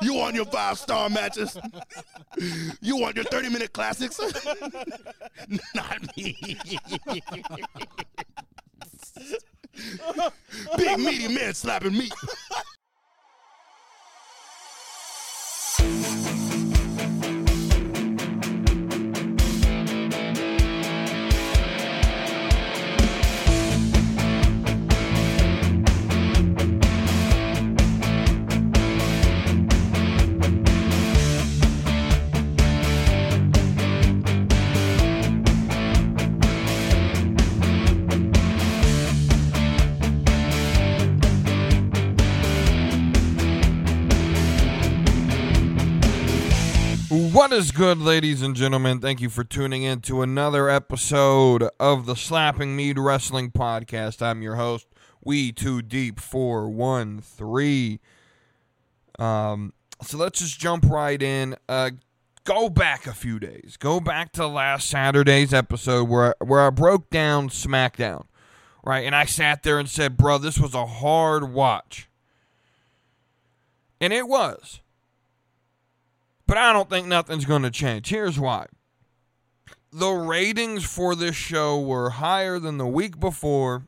You want your five star matches? You want your 30 minute classics? Not me. Big meaty man slapping meat. What is good, ladies and gentlemen? Thank you for tuning in to another episode of the Slapping Meat Wrestling Podcast. I'm your host, We Too Deep 413. Um, so let's just jump right in. Uh, go back a few days. Go back to last Saturday's episode where where I broke down SmackDown, right? And I sat there and said, "Bro, this was a hard watch," and it was. But I don't think nothing's going to change. Here's why. The ratings for this show were higher than the week before,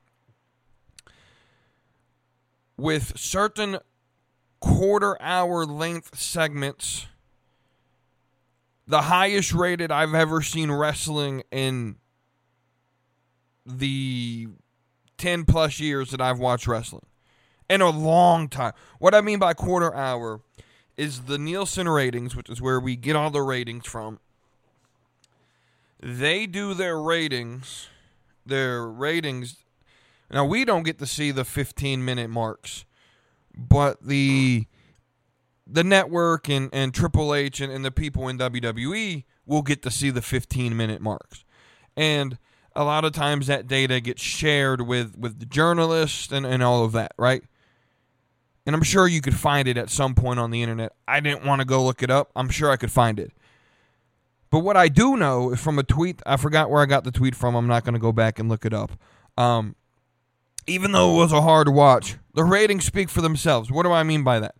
with certain quarter hour length segments. The highest rated I've ever seen wrestling in the 10 plus years that I've watched wrestling. In a long time. What I mean by quarter hour is the Nielsen ratings, which is where we get all the ratings from. They do their ratings, their ratings. Now we don't get to see the 15 minute marks, but the the network and, and Triple H and, and the people in WWE will get to see the 15 minute marks. And a lot of times that data gets shared with, with the journalists and, and all of that, right? And I'm sure you could find it at some point on the internet. I didn't want to go look it up. I'm sure I could find it. But what I do know is from a tweet, I forgot where I got the tweet from. I'm not going to go back and look it up. Um, even though it was a hard watch, the ratings speak for themselves. What do I mean by that?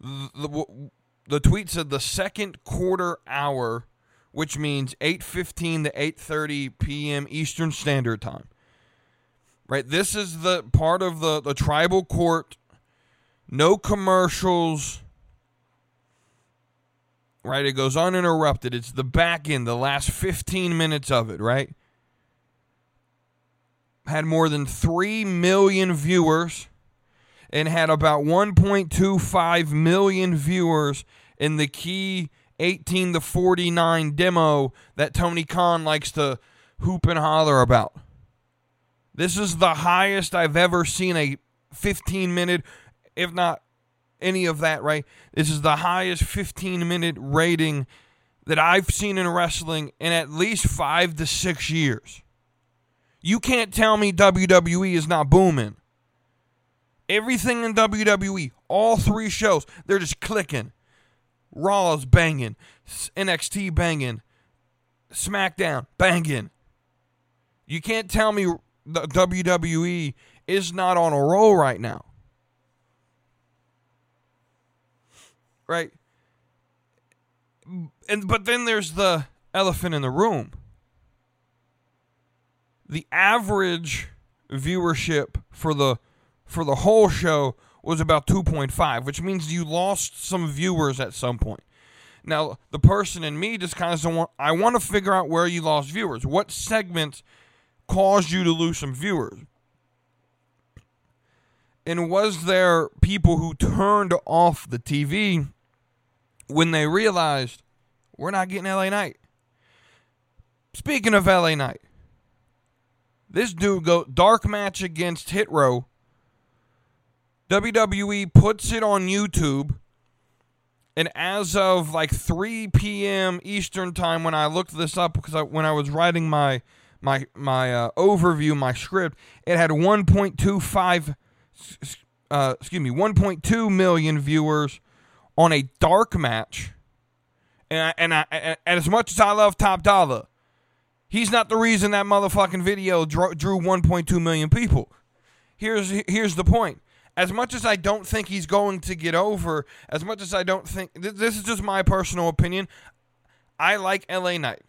The, the, the tweet said the second quarter hour, which means 8:15 to 8:30 p.m. Eastern Standard Time. Right, this is the part of the the tribal court no commercials. Right? It goes uninterrupted. It's the back end, the last 15 minutes of it, right? Had more than 3 million viewers and had about 1.25 million viewers in the key 18 to 49 demo that Tony Khan likes to hoop and holler about. This is the highest I've ever seen a 15 minute if not any of that, right? This is the highest 15 minute rating that I've seen in wrestling in at least five to six years. You can't tell me WWE is not booming. Everything in WWE, all three shows, they're just clicking. Raw is banging, NXT banging, SmackDown banging. You can't tell me the WWE is not on a roll right now. Right? And but then there's the elephant in the room. The average viewership for the for the whole show was about 2.5, which means you lost some viewers at some point. Now, the person in me just kind of want I want to figure out where you lost viewers. What segments caused you to lose some viewers? And was there people who turned off the TV when they realized we're not getting LA Knight. Speaking of LA Knight, this dude go dark match against Hit Row. WWE puts it on YouTube. And as of like 3 p.m. Eastern time, when I looked this up, because I, when I was writing my my my uh, overview, my script, it had 1.25, uh, excuse me, 1.2 million viewers on a dark match, and I, and I and as much as I love Top Dollar, he's not the reason that motherfucking video drew, drew 1.2 million people. Here's here's the point. as much as I don't think he's going to get over, as much as I don't think th- this is just my personal opinion, I like LA Knight.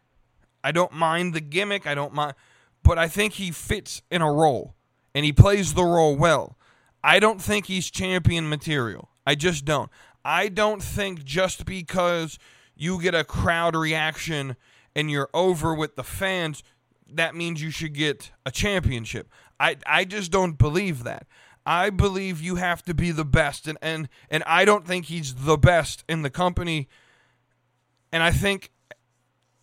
I don't mind the gimmick, I don't mind but I think he fits in a role and he plays the role well. I don't think he's champion material. I just don't. I don't think just because you get a crowd reaction and you're over with the fans, that means you should get a championship. I, I just don't believe that. I believe you have to be the best and, and and I don't think he's the best in the company. And I think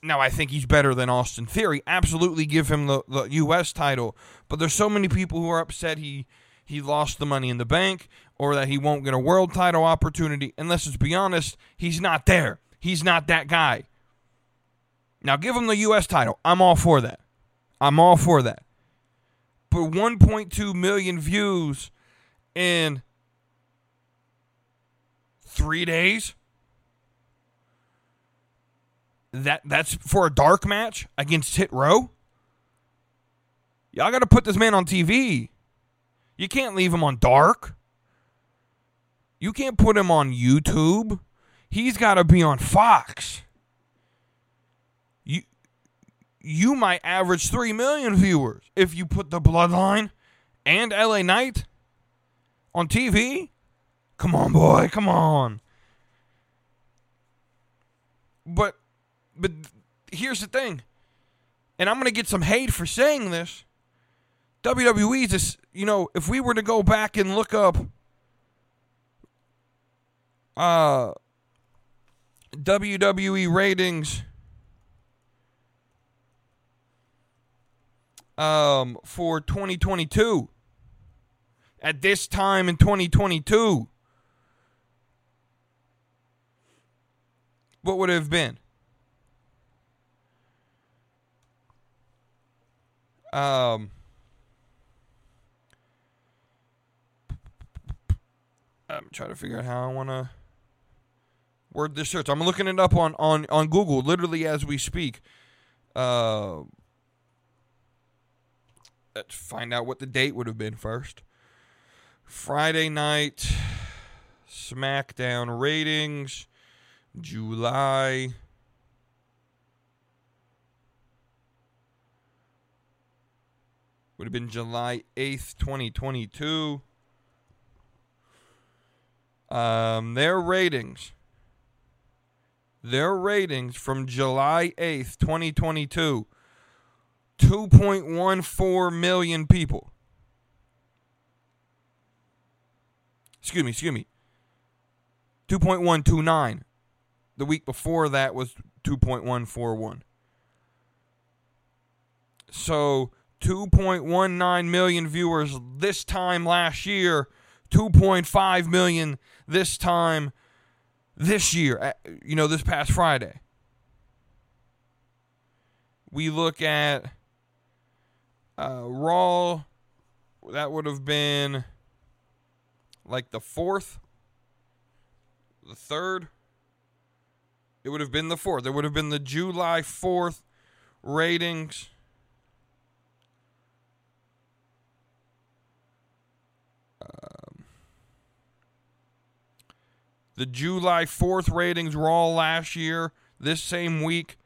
now I think he's better than Austin Theory. Absolutely give him the, the US title. But there's so many people who are upset he he lost the money in the bank or that he won't get a world title opportunity. And let's just be honest, he's not there. He's not that guy. Now give him the US title. I'm all for that. I'm all for that. But 1.2 million views in three days. That that's for a dark match against Hit Row. Y'all got to put this man on TV. You can't leave him on dark. You can't put him on YouTube. He's got to be on Fox. You you might average 3 million viewers if you put the Bloodline and LA Knight on TV? Come on, boy, come on. But but here's the thing. And I'm going to get some hate for saying this. WWE's is, you know, if we were to go back and look up uh WWE ratings um for 2022 at this time in 2022 what would it have been? Um I'm trying to figure out how I want to word this search. I'm looking it up on on on Google literally as we speak. Uh let's find out what the date would have been first. Friday night SmackDown ratings, July. Would have been July 8th, 2022. Um, their ratings. Their ratings from July 8th, 2022 2.14 million people. Excuse me, excuse me. 2.129. The week before that was 2.141. So 2.19 million viewers this time last year, 2.5 million this time this year, you know, this past Friday. We look at uh, Raw, that would have been like the fourth, the third. It would have been the fourth. It would have been the July 4th ratings. The July 4th ratings Raw last year, this same week,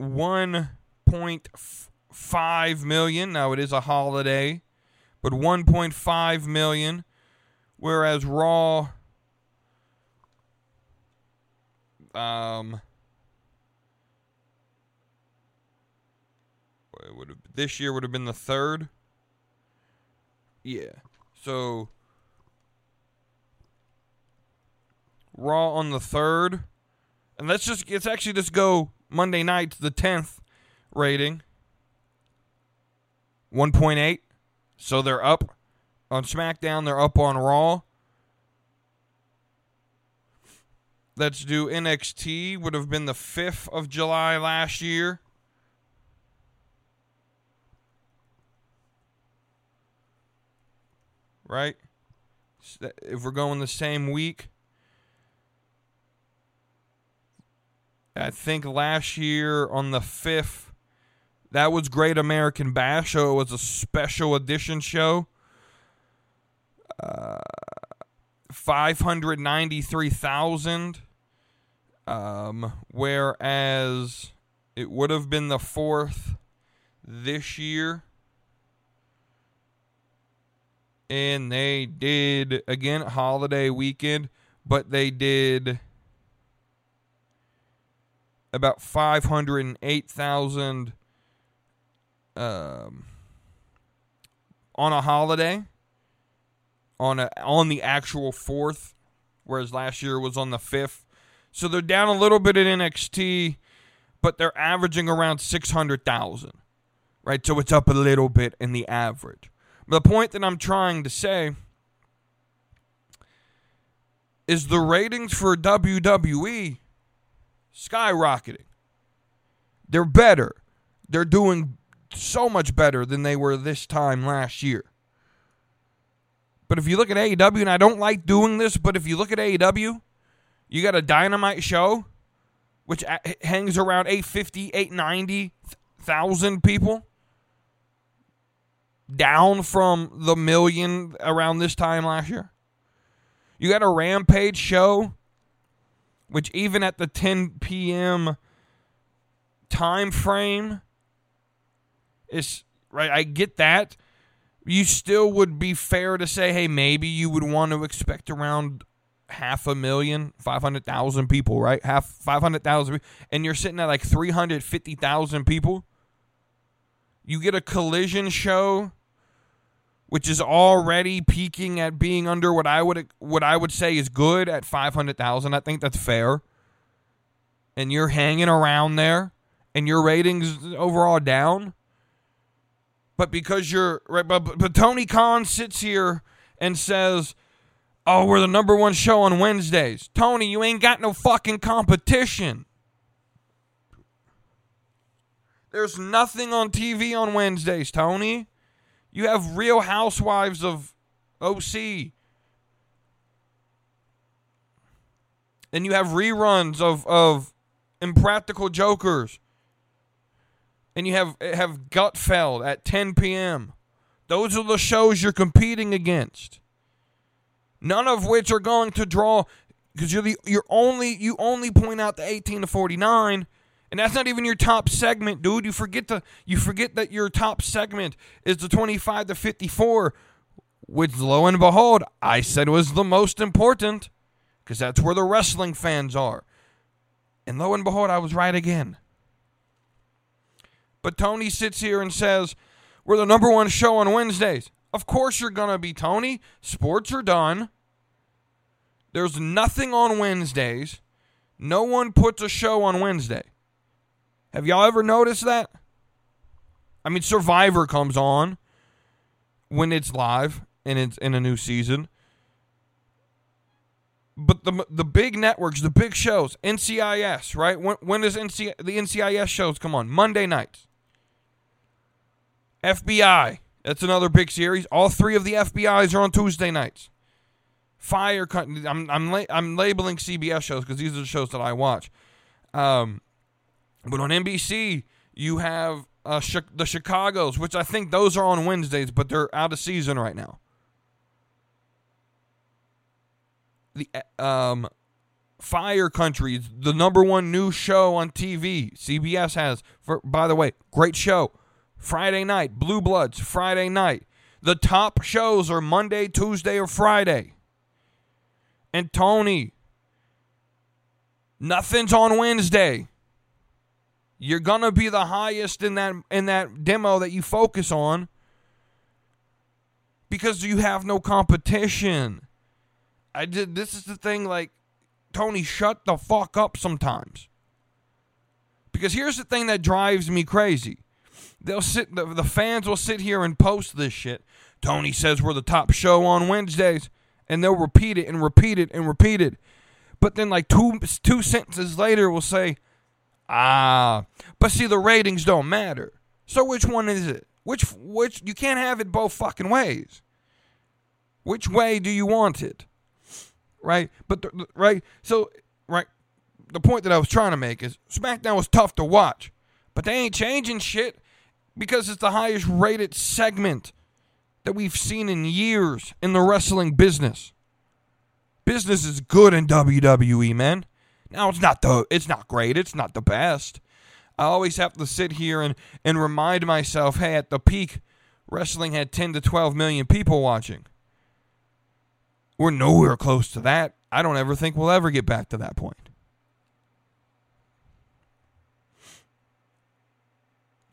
1.5 million. Now it is a holiday, but 1.5 million. Whereas Raw, um, would have this year would have been the third. Yeah, so Raw on the third, and let's just let's actually just go Monday night, the 10th rating 1.8. So they're up on SmackDown, they're up on Raw. Let's do NXT, would have been the 5th of July last year. Right? If we're going the same week, I think last year on the 5th, That was Great American Bash, so it was a special edition show. Uh, 593,000. Um, whereas it would have been the fourth this year. And they did, again, holiday weekend, but they did about 508,000 um, on a holiday on a on the actual 4th whereas last year was on the 5th. So they're down a little bit at NXT, but they're averaging around 600,000. Right? So it's up a little bit in the average. The point that I'm trying to say is the ratings for WWE skyrocketing. They're better. They're doing so much better than they were this time last year. But if you look at AEW, and I don't like doing this, but if you look at AEW, you got a dynamite show, which hangs around 850, 890,000 people, down from the million around this time last year. You got a Rampage show, which even at the 10 p.m. time frame is right. I get that. You still would be fair to say, hey, maybe you would want to expect around half a million, 500,000 people, right? Half 500,000 and you're sitting at like 350,000 people. You get a collision show which is already peaking at being under what I would what I would say is good at 500,000. I think that's fair. And you're hanging around there and your ratings overall down. But because you're right but, but Tony Khan sits here and says, "Oh, we're the number 1 show on Wednesdays." Tony, you ain't got no fucking competition. There's nothing on TV on Wednesdays, Tony. You have Real Housewives of OC. And you have reruns of, of Impractical Jokers. And you have have Gutfeld at 10 p.m. Those are the shows you're competing against. None of which are going to draw because you're the you're only you only point out the 18 to 49 and that's not even your top segment, dude. You forget the you forget that your top segment is the 25 to 54, which lo and behold, I said was the most important because that's where the wrestling fans are. And lo and behold, I was right again. But Tony sits here and says, We're the number one show on Wednesdays. Of course you're going to be, Tony. Sports are done. There's nothing on Wednesdays. No one puts a show on Wednesday. Have y'all ever noticed that? I mean, Survivor comes on when it's live and it's in a new season. But the the big networks, the big shows, NCIS, right? When when does NC the NCIS shows come on? Monday nights. FBI, that's another big series. All three of the FBI's are on Tuesday nights. Fire, I'm I'm I'm labeling CBS shows because these are the shows that I watch. Um, but on NBC, you have uh, the Chicago's, which I think those are on Wednesdays, but they're out of season right now. The uh, um, Fire Country, the number one new show on TV. CBS has, for, by the way, great show. Friday night, Blue Bloods, Friday night. The top shows are Monday, Tuesday, or Friday. And Tony, nothing's on Wednesday. You're gonna be the highest in that in that demo that you focus on because you have no competition. I did this is the thing like Tony shut the fuck up sometimes. Because here's the thing that drives me crazy. They'll sit the, the fans will sit here and post this shit. Tony says we're the top show on Wednesdays and they'll repeat it and repeat it and repeat it. But then like two two sentences later we'll say Ah, but see, the ratings don't matter. So which one is it? Which which you can't have it both fucking ways. Which way do you want it? Right? But the, right, so right, the point that I was trying to make is SmackDown was tough to watch, but they ain't changing shit. because it's the highest rated segment that we've seen in years in the wrestling business. Business is good in WWE, man. Now it's not the it's not great, it's not the best. I always have to sit here and, and remind myself, hey, at the peak, wrestling had 10 to 12 million people watching. We're nowhere close to that. I don't ever think we'll ever get back to that point.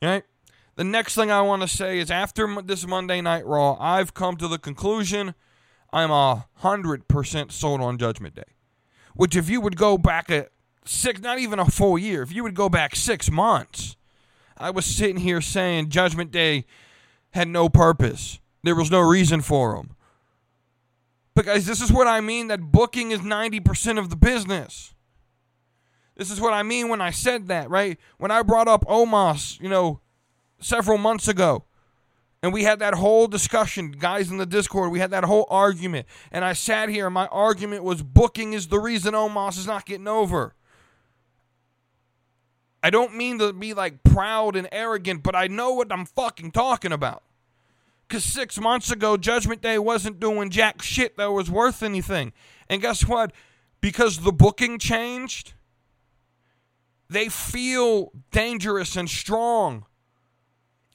Right? The next thing I want to say is after this Monday Night Raw, I've come to the conclusion I'm a hundred percent sold on Judgment Day. Which, if you would go back a six, not even a full year, if you would go back six months, I was sitting here saying Judgment Day had no purpose. There was no reason for them. Because this is what I mean that booking is 90% of the business. This is what I mean when I said that, right? When I brought up Omos, you know, several months ago, and we had that whole discussion, guys in the Discord, we had that whole argument. And I sat here, my argument was booking is the reason Omos is not getting over. I don't mean to be like proud and arrogant, but I know what I'm fucking talking about. Because six months ago, Judgment Day wasn't doing jack shit that was worth anything. And guess what? Because the booking changed, they feel dangerous and strong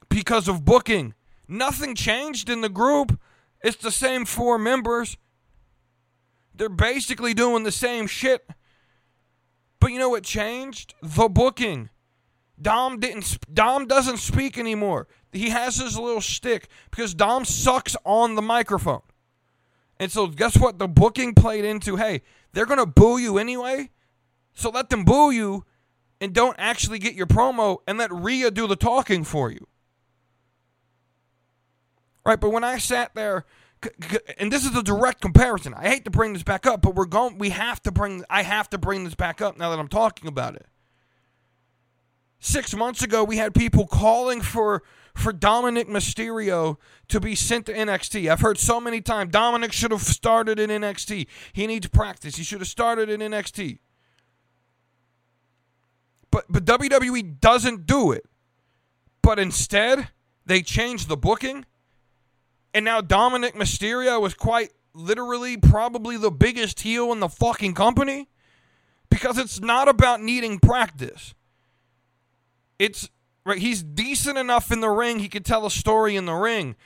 because of booking. Nothing changed in the group. It's the same four members. They're basically doing the same shit. But you know what changed? The booking. Dom didn't Dom doesn't speak anymore. He has his little stick because Dom sucks on the microphone. And so guess what? The booking played into, hey, they're gonna boo you anyway. So let them boo you and don't actually get your promo and let Rhea do the talking for you. Right, but when I sat there and this is a direct comparison. I hate to bring this back up, but we're going we have to bring I have to bring this back up now that I'm talking about it. 6 months ago we had people calling for for Dominic Mysterio to be sent to NXT. I've heard so many times Dominic should have started in NXT. He needs practice. He should have started in NXT. But but WWE doesn't do it. But instead, they change the booking. And now Dominic Mysterio is quite literally probably the biggest heel in the fucking company because it's not about needing practice. It's right he's decent enough in the ring, he can tell a story in the ring,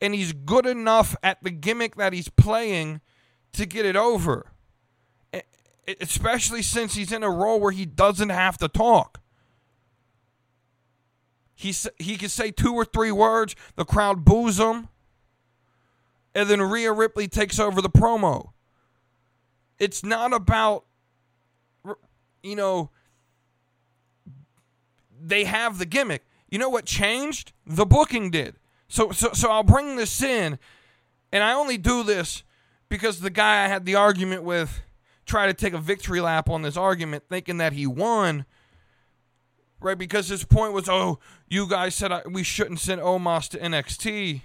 and he's good enough at the gimmick that he's playing to get it over. Especially since he's in a role where he doesn't have to talk. He, he can say two or three words, the crowd boos him, and then Rhea Ripley takes over the promo. It's not about, you know, they have the gimmick. You know what changed? The booking did. So, so, so I'll bring this in, and I only do this because the guy I had the argument with tried to take a victory lap on this argument, thinking that he won, right? Because his point was, oh, you guys said I, we shouldn't send Omos to NXT.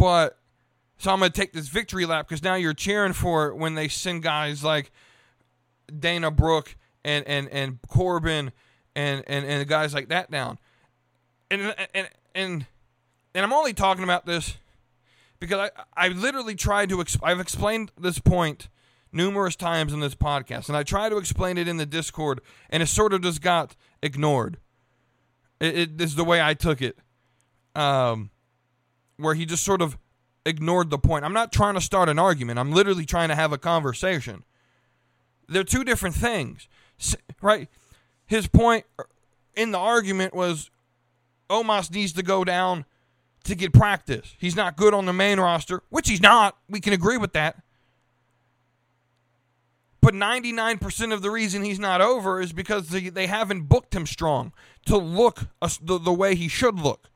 But, so I'm going to take this victory lap because now you're cheering for it when they send guys like Dana Brooke and, and, and Corbin and, and, and guys like that down. And, and, and, and I'm only talking about this because I, I literally tried to exp- I've explained this point numerous times in this podcast and I tried to explain it in the Discord and it sort of just got ignored. It, it is the way I took it. Um, where he just sort of ignored the point. I'm not trying to start an argument. I'm literally trying to have a conversation. They're two different things. Right? His point in the argument was Omos needs to go down to get practice. He's not good on the main roster, which he's not. We can agree with that. But 99% of the reason he's not over is because they, haven't booked him strong to look the way he should look.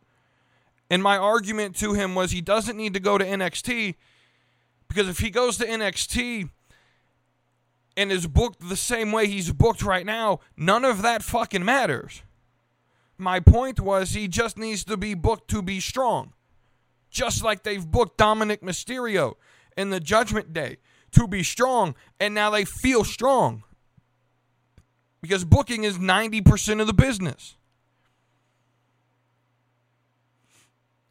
And my argument to him was he doesn't need to go to NXT because if he goes to NXT and is booked the same way he's booked right now, none of that fucking matters. My point was he just needs to be booked to be strong. Just like they've booked Dominic Mysterio in the Judgment Day to be strong, and now they feel strong. because booking is 90% of the business.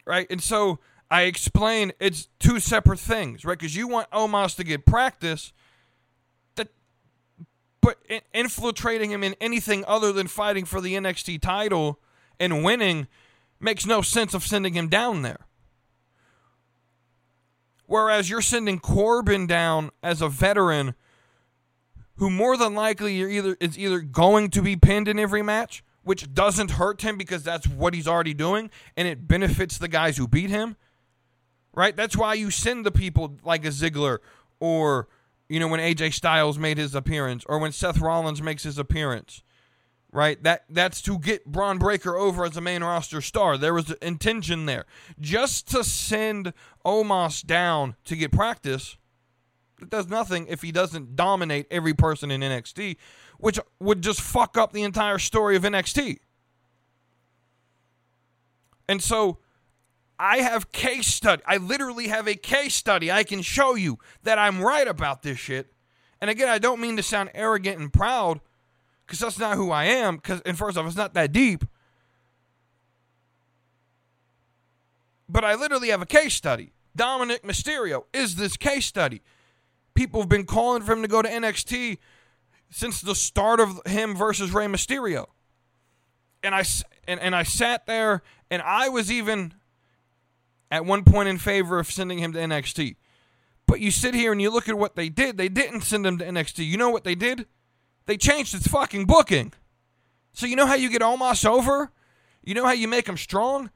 Right? And so I explain it's two separate things, right? Because you want Omos to get practice, that, but infiltrating him in anything other than fighting for the NXT title and winning makes no sense of sending him down there. Whereas you're sending Corbin down as a veteran who more than likely either is either going to be pinned in every match, which doesn't hurt him because that's what he's already doing, and it benefits the guys who beat him. Right? That's why you send the people like a Ziggler or you know when AJ Styles made his appearance or when Seth Rollins makes his appearance. Right? That that's to get Bron Breakker over as a main roster star. There was intention there. Just to send Omos down to get practice it does nothing if he doesn't dominate every person in NXT, which would just fuck up the entire story of NXT. And so I have case study. I literally have a case study I can show you that I'm right about this shit. And again, I don't mean to sound arrogant and proud because that's not who I am. Because, and first off, it's not that deep. But I literally have a case study. Dominic Mysterio is this case study. People have been calling for him to go to NXT since the start of him versus Rey Mysterio. And I and, and I sat there and I was even at one point in favor of sending him to NXT. But you sit here and you look at what they did. They didn't send him to NXT. You know what they did? They changed its fucking booking. So you know how you get Omos over? You know how you make him strong?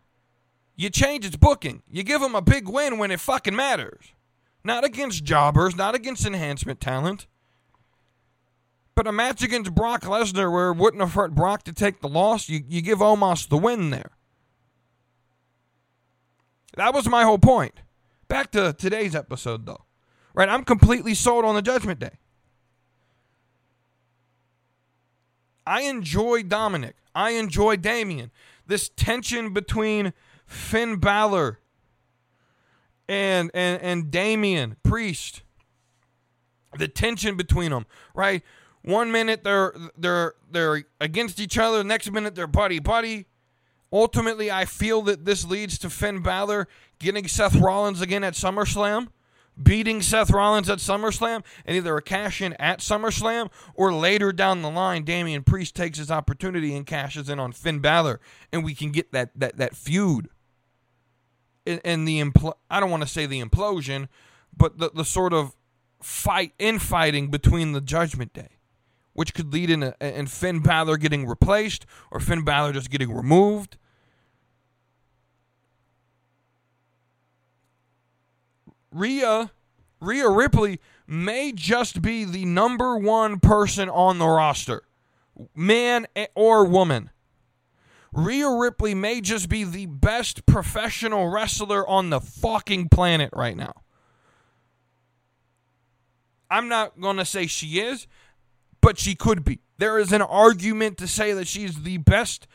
You change its booking. You give him a big win when it fucking matters. Not against jobbers, not against enhancement talent. But a match against Brock Lesnar where it wouldn't have hurt Brock to take the loss, you, you give Omos the win there. That was my whole point. Back to today's episode, though. Right? I'm completely sold on the Judgment Day. I enjoy Dominic. I enjoy Damian. This tension between Finn Balor and and and Damian Priest. The tension between them, right? One minute they're they're they're against each other, next minute they're buddy buddy. Ultimately, I feel that this leads to Finn Balor getting Seth Rollins again at SummerSlam, beating Seth Rollins at SummerSlam, and either a cash in at SummerSlam or later down the line, Damian Priest takes his opportunity and cashes in on Finn Balor, and we can get that that that feud and the impl- I don't want to say the implosion, but the, the sort of fight infighting between the Judgment Day, which could lead in a, in Finn Balor getting replaced or Finn Balor just getting removed. Rhea, Rhea Ripley may just be the number one person on the roster, man or woman. Rhea Ripley may just be the best professional wrestler on the fucking planet right now. I'm not going to say she is, but she could be. There is an argument to say that she's the best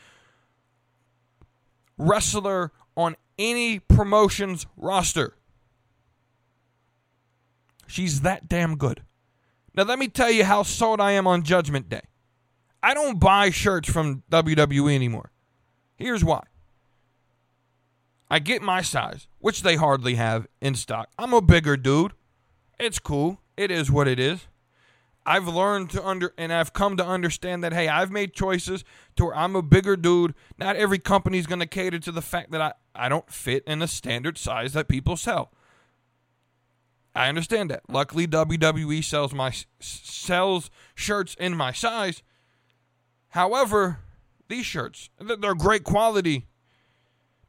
wrestler on any promotion's roster. She's that damn good. Now, let me tell you how sold I am on Judgment Day. I don't buy shirts from WWE anymore. Here's why. I get my size, which they hardly have in stock. I'm a bigger dude. It's cool. It is what it is. I've learned to under and I've come to understand that hey, I've made choices to where I'm a bigger dude. Not every company's going to cater to the fact that I I don't fit in a standard size that people sell. I understand that. Luckily WWE sells my sells shirts in my size. However, these shirts. They're great quality.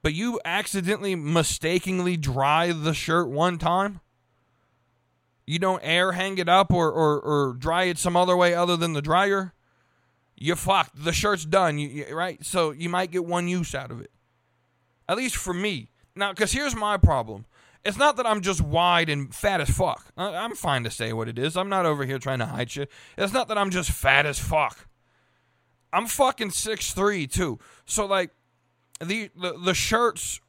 But you accidentally mistakenly dry the shirt one time. You don't air hang it up or, or, or dry it some other way other than the dryer. You fucked. The shirt's done. You, you, right? So you might get one use out of it. At least for me. Now, because here's my problem. It's not that I'm just wide and fat as fuck. I'm fine to say what it is. I'm not over here trying to hide shit. It's not that I'm just fat as fuck. I'm fucking six three too. So like the, the the shirts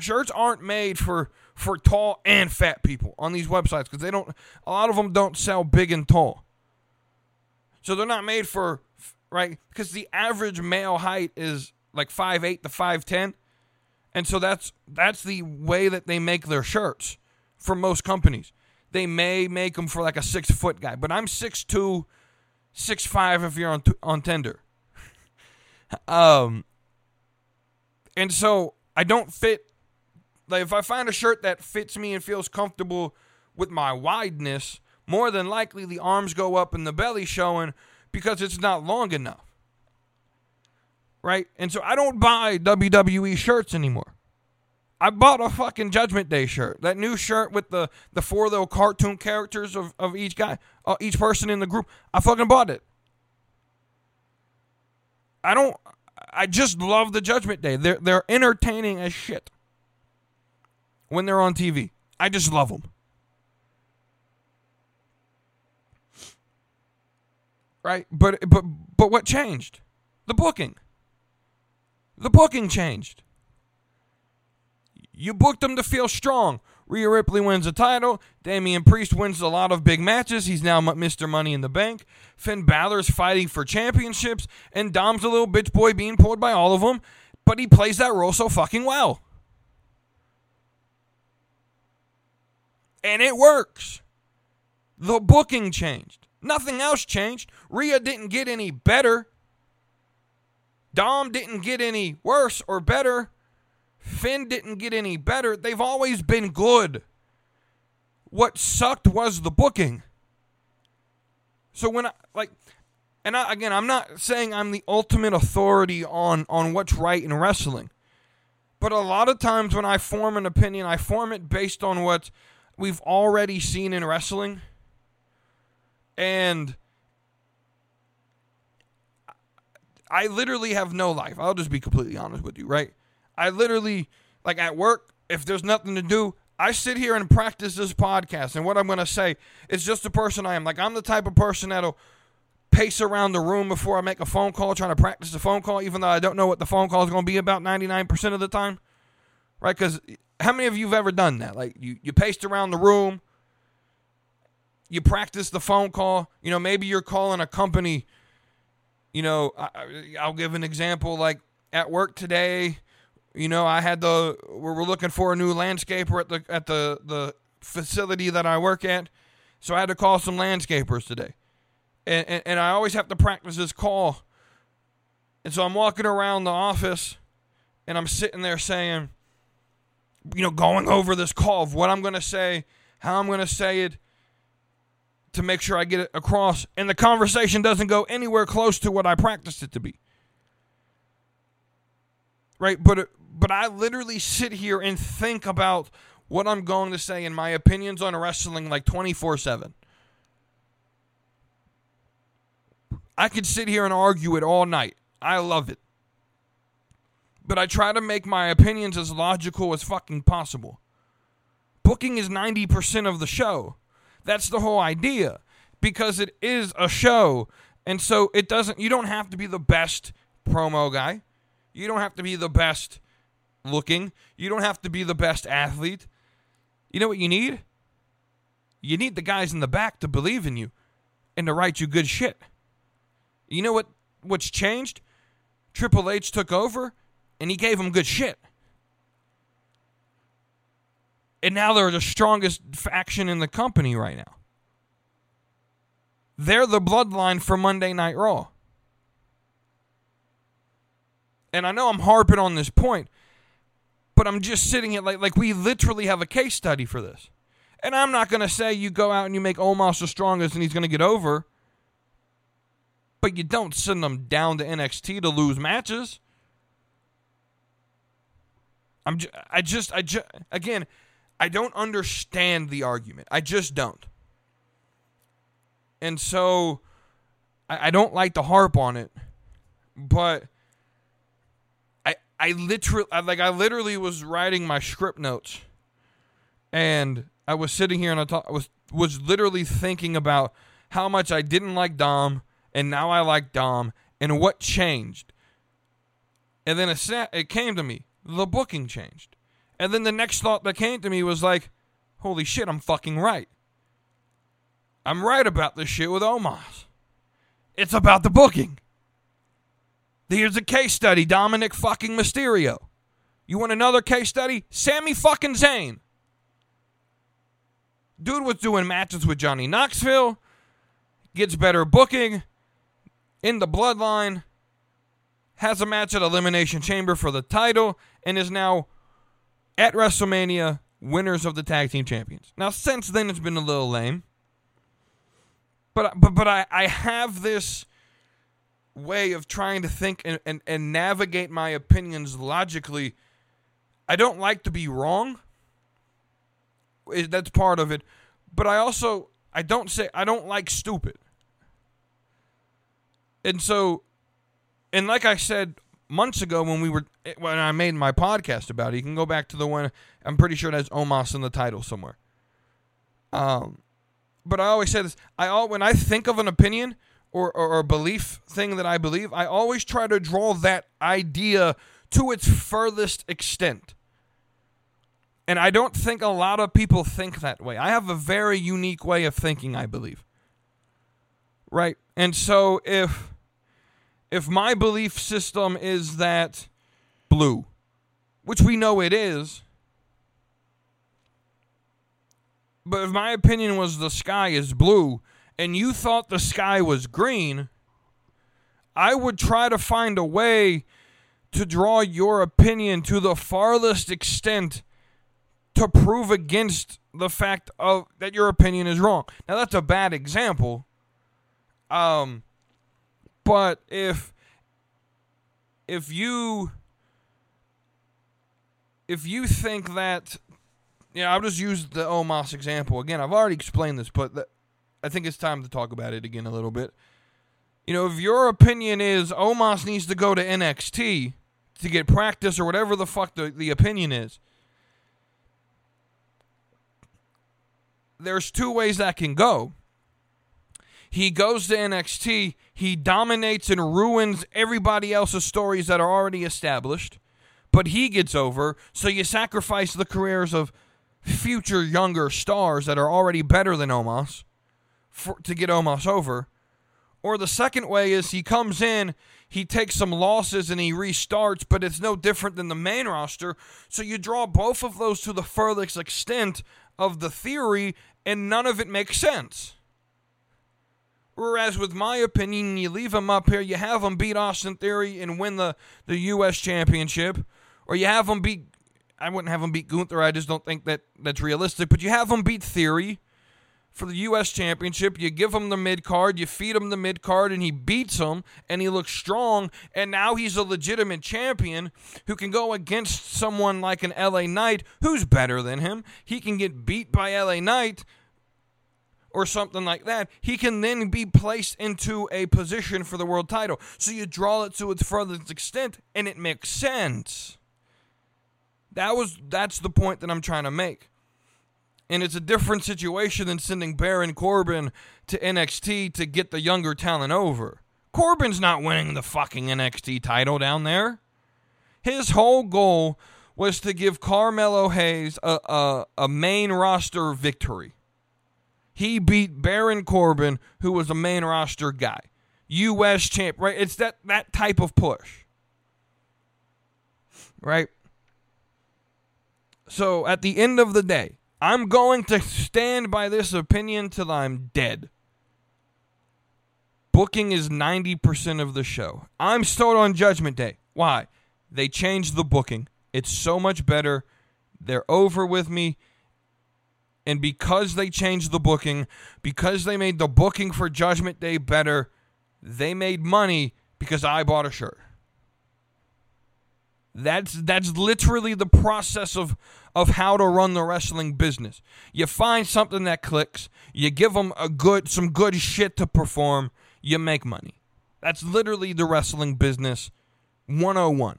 shirts aren't made for for tall and fat people on these websites because they don't a lot of them don't sell big and tall. So they're not made for right? Because the average male height is like five eight to 5'10. And so that's that's the way that they make their shirts for most companies. They may make them for like a six foot guy, but I'm six two, six five if you're on on Tinder. um, and so I don't fit. Like if I find a shirt that fits me and feels comfortable with my wideness, more than likely the arms go up and the belly showing because it's not long enough. Right? And so I don't buy WWE shirts anymore. I bought a fucking Judgment Day shirt. That new shirt with the, the four little cartoon characters of, of each guy, uh, each person in the group. I fucking bought it. I don't. I just love the Judgment Day. They're they're entertaining as shit when they're on TV. I just love them. right? But but but what changed? The booking. The booking changed. You booked them to feel strong. Rhea Ripley wins a title. Damian Priest wins a lot of big matches. He's now Mr. Money in the Bank. Finn Balor's fighting for championships, and Dom's a little bitch boy being pulled by all of them, but he plays that role so fucking well. And it works. The booking changed. Nothing else changed. Rhea didn't get any better. Dom didn't get any worse or better. Finn didn't get any better. They've always been good. What sucked was the booking. So when I like and I, again, I'm not saying I'm the ultimate authority on on what's right in wrestling. But a lot of times when I form an opinion, I form it based on what we've already seen in wrestling and I literally have no life. I'll just be completely honest with you, right? I literally, like at work, if there's nothing to do, I sit here and practice this podcast. And what I'm going to say is just the person I am. Like, I'm the type of person that'll pace around the room before I make a phone call, trying to practice the phone call, even though I don't know what the phone call is going to be about 99% of the time. Right? Because how many of you have ever done that? Like, you, you paced around the room you practice the phone call. You know, maybe you're calling a company. You know, I, will give an example. Like at work today, you know, I had the we're looking for a new landscaper at the at the the facility that I work at, so I had to call some landscapers today, and and, and I always have to practice this call. And so I'm walking around the office, and I'm sitting there saying, you know, going over this call of what I'm going to say, how I'm going to say it, to make sure I get it across, and the conversation doesn't go anywhere close to what I practiced it to be. Right? But but I literally sit here and think about what I'm going to say and my opinions on wrestling like 24/7. I could sit here and argue it all night. I love it. But I try to make my opinions as logical as fucking possible. Booking is 90% of the show. That's the whole idea because it is a show. And so it doesn't, you don't have to be the best promo guy. You don't have to be the best looking. You don't have to be the best athlete. You know what you need? You need the guys in the back to believe in you and to write you good shit. You know what what's changed? Triple H took over and he gave them good shit and now they're the strongest faction in the company right now. They're the bloodline for Monday Night Raw. And I know I'm harping on this point, but I'm just sitting here like like we literally have a case study for this. And I'm not going to say you go out and you make Omos the strongest and he's going to get over, but you don't send them down to NXT to lose matches. I'm j- I just I just again I don't understand the argument. I just don't. And so I, I don't like to harp on it, but I I literally I, like I literally was writing my script notes and I was sitting here and I, thought, was was literally thinking about how much I didn't like Dom and now I like Dom and what changed. And then it, it came to me. The booking changed. And then the next thought that came to me was like, holy shit, I'm fucking right. I'm right about this shit with Omos. It's about the booking. Here's a case study Dominic fucking Mysterio. You want another case study? Sammy fucking Zayn. Dude was doing matches with Johnny Knoxville, gets better booking in the bloodline, has a match at Elimination Chamber for the title, and is now at WrestleMania winners of the tag team champions. Now, since then, it's been a little lame. But, but, but I, I have this way of trying to think and, and, and navigate my opinions logically. I don't like to be wrong. That's part of it. But I also I don't say I don't like stupid. And so and like I said months ago when we were when I made my podcast about it, you can go back to the one I'm pretty sure it has Omos in the title somewhere. Um but I always say this, I all when I think of an opinion, or, or, or belief thing that I believe, I always try to draw that idea to its furthest extent. And I don't think a lot of people think that way. I have a very unique way of thinking, I believe. Right? And so if if my belief system is that blue, which we know it is, but if my opinion was the sky is blue, and you thought the sky was green, I would try to find a way to draw your opinion to the farthest extent to prove against the fact of that your opinion is wrong. Now that's a bad example. Um but if if you if you think that yeah, I'll just use the Omos example again. I've already explained this, but I think it's time to talk about it again a little bit. You know, if your opinion is Omos needs to go to NXT to get practice or whatever the fuck the, the opinion is, there's two ways that can go. He goes to NXT, he dominates and ruins everybody else's stories that are already established, but he gets over, so you sacrifice the careers of future younger stars that are already better than Omos for, to get Omos over. Or the second way is he comes in, he takes some losses and he restarts, but it's no different than the main roster. So you draw both of those to the furthest extent of the theory, and none of it makes sense. Whereas with my opinion, you leave him up here, you have him beat Austin Theory and win the, the U.S. Championship, or you have him beat. I wouldn't have him beat Gunther. I just don't think that that's realistic. But you have him beat Theory for the U.S. Championship. You give him the mid card, you feed him the mid card, and he beats him, and he looks strong. And now he's a legitimate champion who can go against someone like an LA Knight who's better than him. He can get beat by LA Knight or something like that. He can then be placed into a position for the world title. So you draw it to its furthest extent, and it makes sense. That was that's the point that I'm trying to make. And it's a different situation than sending Baron Corbin to NXT to get the younger talent over. Corbin's not winning the fucking NXT title down there. His whole goal was to give Carmelo Hayes a, a, a main roster victory. He beat Baron Corbin, who was a main roster guy. US champ, right? It's that, that type of push. Right? So at the end of the day, I'm going to stand by this opinion till I'm dead. Booking is 90% of the show. I'm still on Judgment Day. Why? They changed the booking. It's so much better. They're over with me. And because they changed the booking, because they made the booking for Judgment Day better, they made money because I bought a shirt. That's that's literally the process of of how to run the wrestling business. You find something that clicks, you give them a good some good shit to perform, you make money. That's literally the wrestling business 101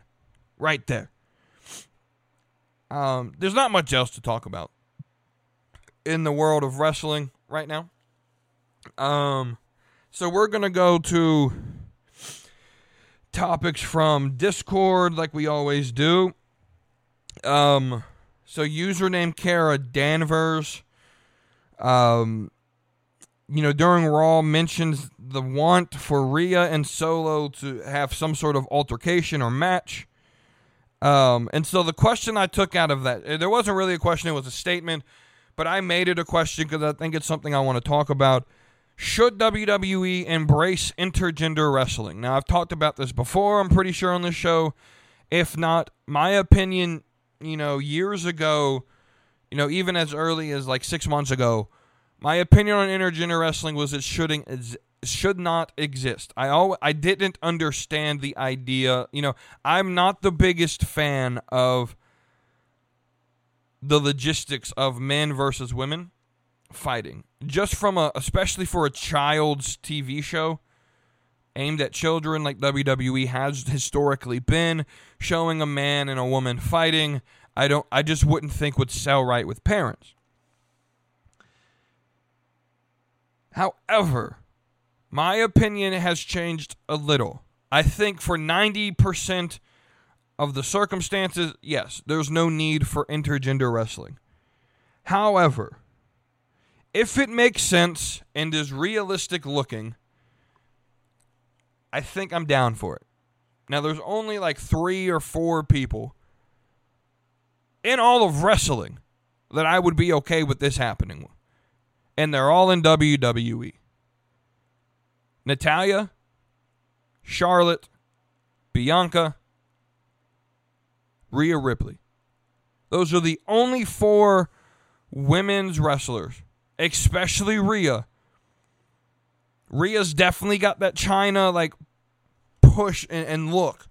right there. Um, there's not much else to talk about in the world of wrestling right now. Um, so we're gonna go to topics from Discord, like we always do. Um, so username Kara Danvers. Um, you know, during Raw mentions the want for Rhea and Solo to have some sort of altercation or match. Um, and so the question I took out of that, eh, there wasn't really a question, it was a statement, but I made it a question because I think it's something I want to talk about. Should WWE embrace intergender wrestling? Now, I've talked about this before, I'm pretty sure, on this show. If not, my opinion, you know, years ago, you know, even as early as like six months ago, my opinion on intergender wrestling was it shouldn't should not exist. I al- I didn't understand the idea. You know, I'm not the biggest fan of the logistics of men versus women fighting. Just from a especially for a child's TV show aimed at children like WWE has historically been showing a man and a woman fighting. I don't I just wouldn't think would sell right with parents. However, my opinion has changed a little. I think for 90% of the circumstances, yes, there's no need for intergender wrestling. However, if it makes sense and is realistic looking, I think I'm down for it. Now, there's only like three or four people in all of wrestling that I would be okay with this happening and they're all in WWE. Natalya, Charlotte, Bianca, Rhea Ripley. Those are the only four women's wrestlers, especially Rhea. Rhea's definitely got that Chyna like push and, and look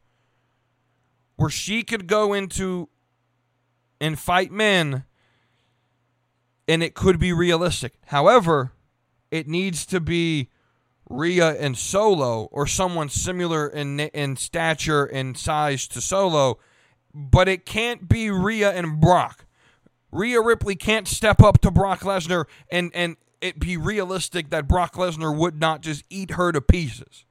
where she could go into and fight men and it could be realistic. However, it needs to be Rhea and Solo or someone similar in in stature and size to Solo, but it can't be Rhea and Brock. Rhea Ripley can't step up to Brock Lesnar and and it be realistic that Brock Lesnar would not just eat her to pieces.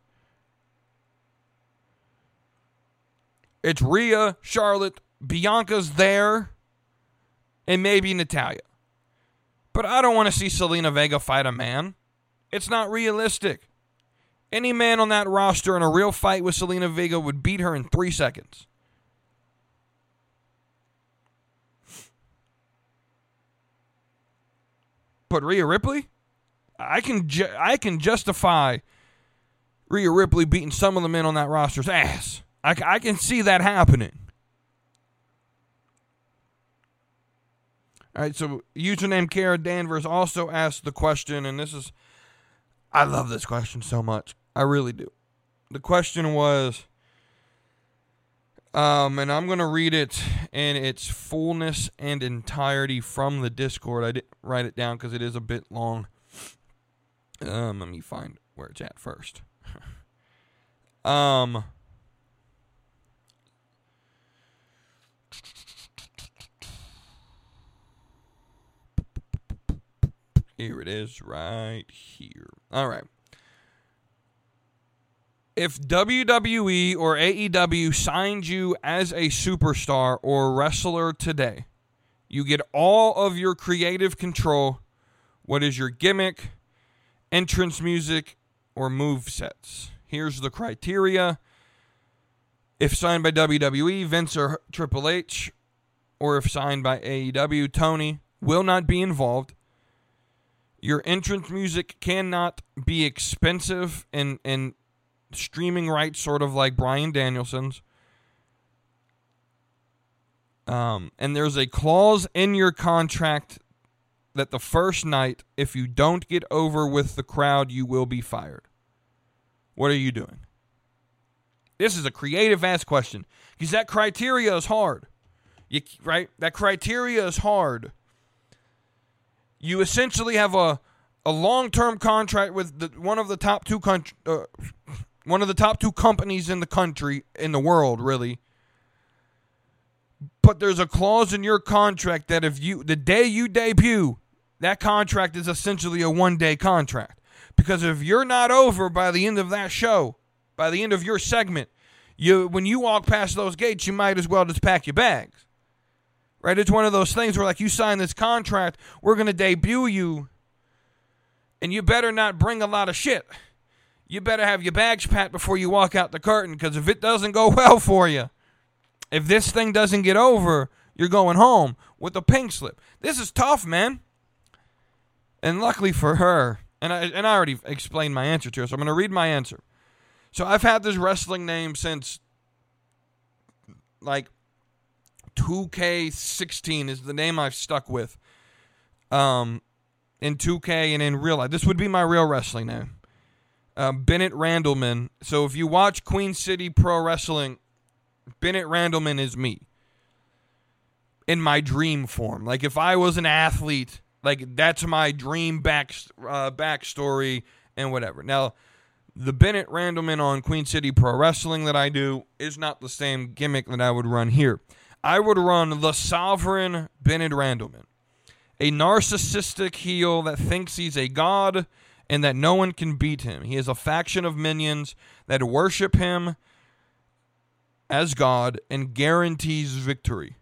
It's Rhea, Charlotte, Bianca's there, and maybe Natalya. But I don't want to see Zelina Vega fight a man. It's not realistic. Any man on that roster in a real fight with Zelina Vega would beat her in three seconds. But Rhea Ripley, I can ju- I can justify Rhea Ripley beating some of the men on that roster's ass. I, I can see that happening. All right, so username Kara Danvers also asked the question, and this is, I love this question so much. I really do. The question was, um, and I'm going to read it in its fullness and entirety from the Discord. I didn't write it down because it is a bit long. Um, let me find where it's at first. um, Here it is, right here. All right. If WWE or AEW signed you as a superstar or wrestler today, you get all of your creative control. What is your gimmick, entrance music, or move sets? Here's the criteria. If signed by WWE, Vince or Triple H, or if signed by AEW, Tony will not be involved. Your entrance music cannot be expensive and and streaming rights, sort of like Bryan Danielson's. Um, and there's a clause in your contract that the first night, if you don't get over with the crowd, you will be fired. What are you doing? This is a creative ass question because that criteria is hard. You, right? That criteria is hard you essentially have a a long term contract with the, one of the top two country, uh, one of the top two companies in the country in the world, really. But there's a clause in your contract that if you the day you debut, that contract is essentially a one day contract. Because if you're not over by the end of that show, by the end of your segment, you when you walk past those gates, you might as well just pack your bags right? It's one of those things where, like, you sign this contract, we're going to debut you And you better not bring a lot of shit. You better have your bags packed before you walk out the curtain because if it doesn't go well for you, if this thing doesn't get over, you're going home with a pink slip. This is tough, man. And luckily for her, and I and I already explained my answer to her, so I'm going to read my answer. So I've had this wrestling name since like 2K16 is the name I've stuck with. Um, in 2K and in real life, this would be my real wrestling name. Uh, Bennett Randleman. So if you watch Queen City Pro Wrestling, Bennett Randleman is me in my dream form. Like if I was an athlete, like that's my dream back uh, backstory and whatever. Now, the Bennett Randleman on Queen City Pro Wrestling that I do is not the same gimmick that I would run here. I would run the Sovereign Bennett Randleman, a narcissistic heel that thinks he's a god and that no one can beat him. He has a faction of minions that worship him as God and guarantees victory.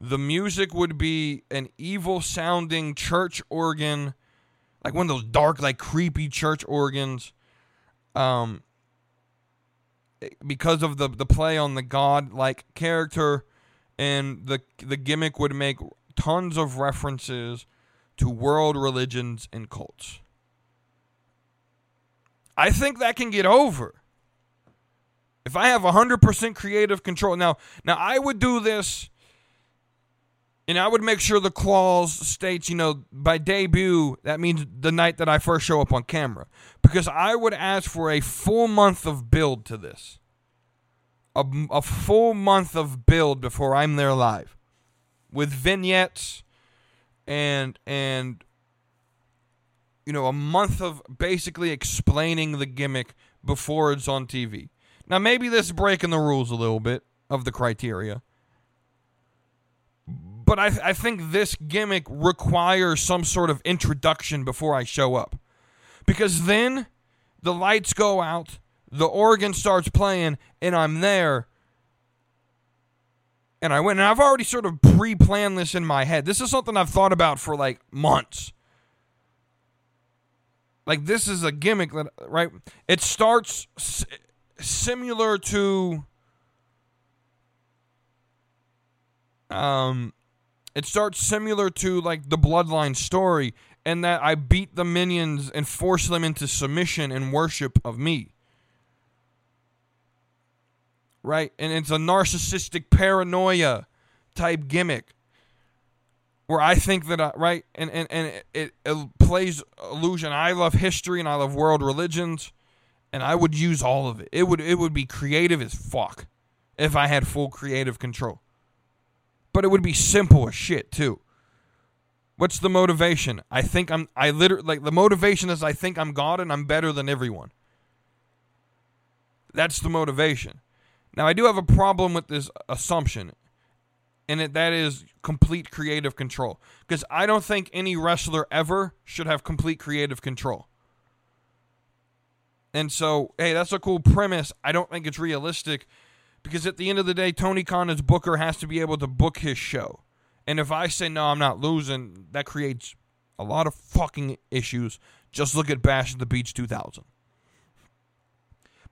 The music would be an evil sounding church organ, like one of those dark, like creepy church organs. Um, because of the the play on the god like character, and the the gimmick would make tons of references to world religions and cults. I think that can get over. If I have 100% creative control. Now, now I would do this and I would make sure the clause states, you know, by debut, that means the night that I first show up on camera. Because I would ask for a full month of build to this. A, a full month of build before I'm there live. With vignettes and and you know, a month of basically explaining the gimmick before it's on TV. Now maybe this is breaking the rules a little bit of the criteria but I, I think this gimmick requires some sort of introduction before I show up. Because then the lights go out, the organ starts playing, and I'm there. And I went, and I've already sort of pre planned this in my head. This is something I've thought about for like months. Like, this is a gimmick that, right? It starts s- similar to. Um, it starts similar to like the bloodline story and that I beat the minions and force them into submission and worship of me. Right? And it's a narcissistic paranoia type gimmick where I think that I, right and and and it, it, it plays illusion. I love history and I love world religions and I would use all of it. It would it would be creative as fuck if I had full creative control but it would be simple as shit too. What's the motivation? I think I'm I literally like the motivation is I think I'm God and I'm better than everyone. That's the motivation. Now I do have a problem with this assumption. And it, that is complete creative control. Because I don't think any wrestler ever should have complete creative control. And so, hey, that's a cool premise. I don't think it's realistic because at the end of the day, Tony Khan as Booker has to be able to book his show. And if I say no, I'm not losing, that creates a lot of fucking issues. Just look at Bash at the Beach 2000.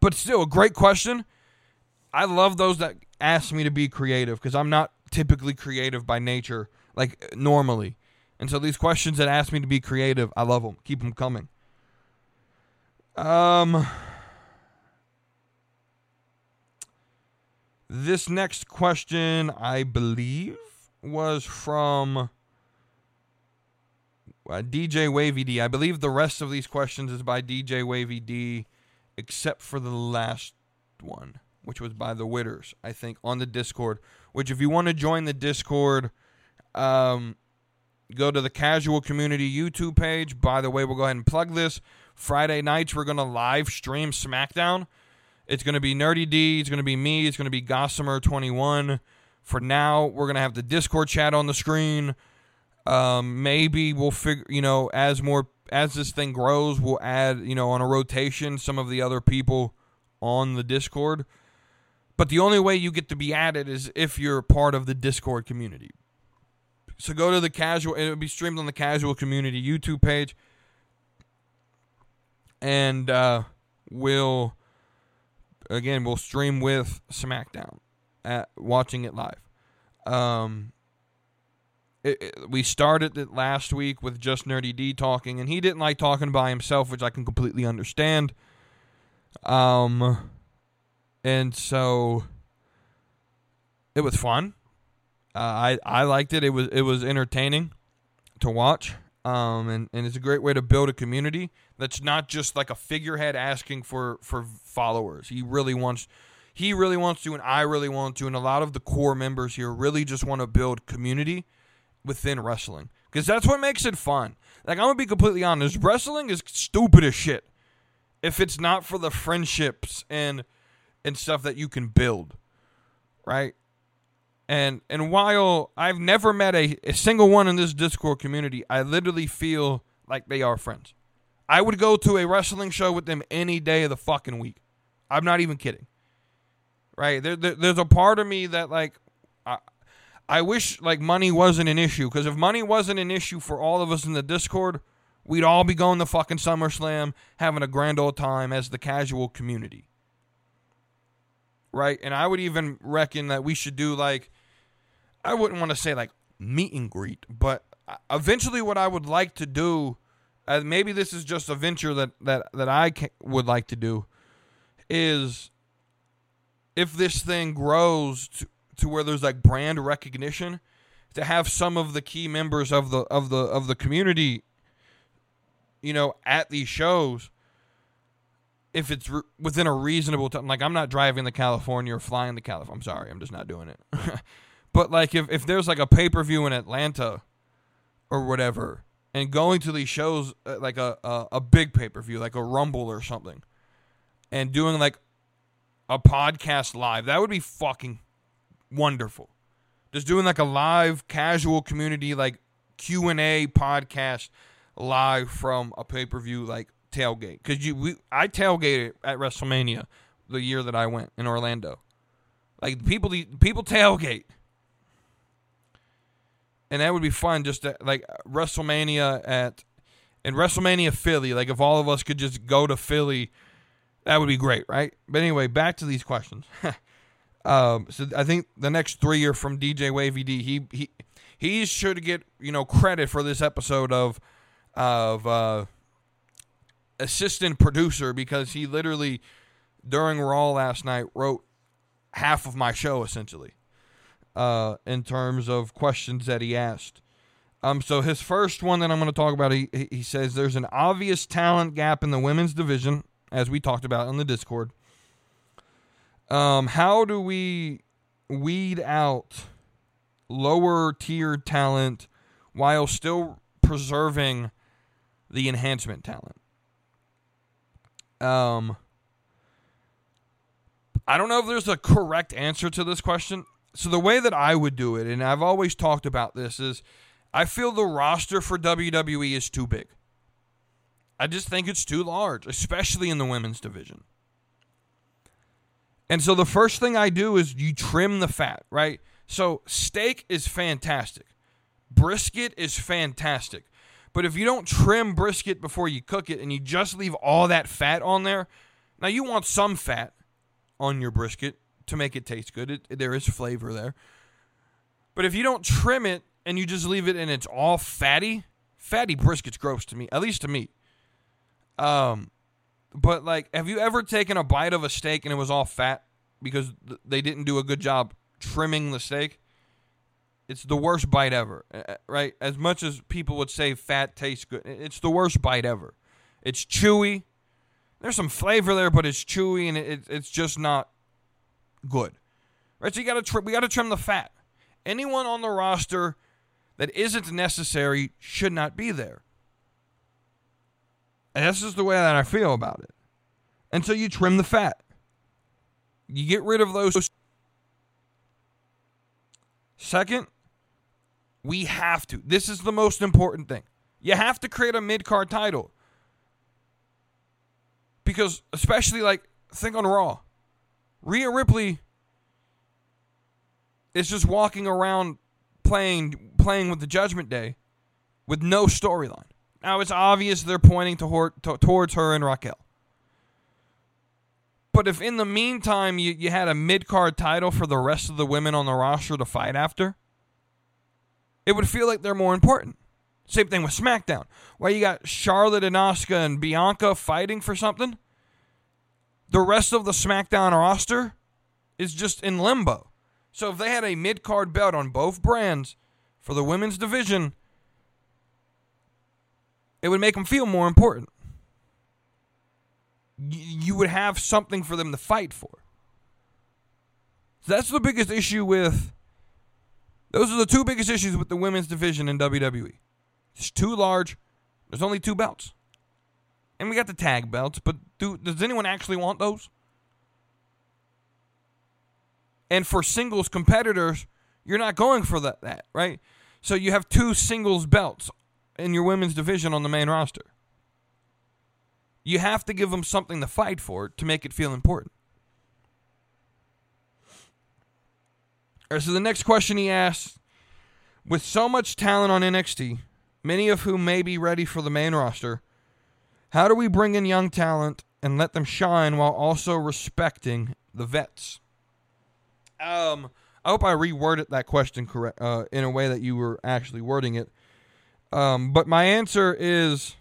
But still, a great question. I love those that ask me to be creative because I'm not typically creative by nature, like normally. And so these questions that ask me to be creative, I love them. Keep them coming. Um. This next question, I believe, was from uh, DJ Wavy D. I believe the rest of these questions is by DJ Wavy D, except for the last one, which was by the Witters, I think, on the Discord. Which, if you want to join the Discord, um, go to the Casual Community YouTube page. By the way, we'll go ahead and plug this. Friday nights, we're going to live stream SmackDown. It's going to be Nerdy D. It's going to be me. It's going to be Gossamer21. For now, we're going to have the Discord chat on the screen. Um, maybe we'll figure, you know, as more as this thing grows, we'll add, you know, on a rotation some of the other people on the Discord. But the only way you get to be added is if you're part of the Discord community. So go to the casual, it'll be streamed on the casual community YouTube page. and uh, we'll again we'll stream with SmackDown at watching it live. Um, it, it- we started it last week with just Nerdy D talking, and he didn't like talking by himself, which I can completely understand. Um, and so it was fun. Uh, I I liked it. It was it was entertaining to watch. Um, and, and it's a great way to build a community that's not just like a figurehead asking for for followers. He really wants he really wants to and I really want to and a lot of the core members here really just want to build community within wrestling because that's what makes it fun. Like I'm gonna be completely honest, wrestling is stupid as shit if it's not for the friendships and and stuff that you can build, right? And and while I've never met a, a single one in this Discord community, I literally feel like they are friends. I would go to a wrestling show with them any day of the fucking week. I'm not even kidding. Right? There, there there's a part of me that like I, I wish like money wasn't an issue because if money wasn't an issue for all of us in the Discord, we'd all be going to fucking SummerSlam, having a grand old time as the casual community. Right? And I would even reckon that we should do like I wouldn't want to say like meet and greet, but uh, eventually what I would like to do and maybe this is just a venture that that that I ca- would like to do is if this thing grows to, to where there's like brand recognition to have some of the key members of the of the of the community you know at these shows if it's re- within a reasonable time like i'm not driving to california or flying to california i'm sorry i'm just not doing it. But like if, if there's like a pay-per-view in atlanta or whatever and going to these shows uh, like a, a, a big pay-per-view like a rumble or something and doing like a podcast live that would be fucking wonderful. Just doing like a live casual community like q&a podcast live from a pay-per-view like tailgate. Because you we, i tailgated at wrestlemania the year that i went in orlando. Like people people tailgate. And that would be fun just to, like wrestlemania at in wrestlemania philly like if all of us could just go to philly that would be great right? But anyway back to these questions. Um, so I think the next three are from DJ Wavy D. He he he should get you know credit for this episode of of uh, assistant producer because he literally during Raw last night wrote half of my show essentially uh, in terms of questions that he asked. Um, so his first one that I'm going to talk about, he he says there's an obvious talent gap in the women's division, as we talked about in the Discord. Um, how do we weed out lower tier talent while still preserving the enhancement talent? Um, I don't know if there's a correct answer to this question. So the way that I would do it, and I've always talked about this, is I feel the roster for WWE is too big. I just think it's too large, especially in the women's division. And so the first thing I do is you trim the fat, right? So steak is fantastic. Brisket is fantastic. But if you don't trim brisket before you cook it and you just leave all that fat on there, now you want some fat on your brisket to make it taste good. It, there is flavor there. But if you don't trim it and you just leave it and it's all fatty, fatty brisket's gross to me, at least to me. Um, but like, have you ever taken a bite of a steak and it was all fat because th- they didn't do a good job trimming the steak? It's the worst bite ever, right? As much as people would say fat tastes good, it's the worst bite ever. It's chewy. There's some flavor there, but it's chewy and it, it's just not good, right? So you got to trim. We got to trim the fat. Anyone on the roster that isn't necessary should not be there. And that's just the way that I feel about it. And so you trim the fat. You get rid of those. Second, we have to. This is the most important thing. You have to create a mid card title. Because, especially like, think on Raw. Rhea Ripley is just walking around playing playing with the Judgment Day with no storyline. Now it's obvious they're pointing to to, towards her and Raquel. But if in the meantime you, you had a mid card title for the rest of the women on the roster to fight after, it would feel like they're more important. Same thing with SmackDown, Why you got Charlotte and Asuka and Bianca fighting for something. The rest of the SmackDown roster is just in limbo. So if they had a mid card belt on both brands for the women's division, it would make them feel more important. You would have something for them to fight for. That's the biggest issue with. Those are the two biggest issues with the women's division in WWE. It's too large. There's only two belts. And we got the tag belts, but do, does anyone actually want those? And for singles competitors, you're not going for that, that, right? So you have two singles belts in your women's division on the main roster. You have to give them something to fight for to make it feel important. So the next question he asks with so much talent on NXT, many of whom may be ready for the main roster, how do we bring in young talent and let them shine while also respecting the vets? Um, I hope I reworded that question correct uh, in a way that you were actually wording it. Um, but my answer is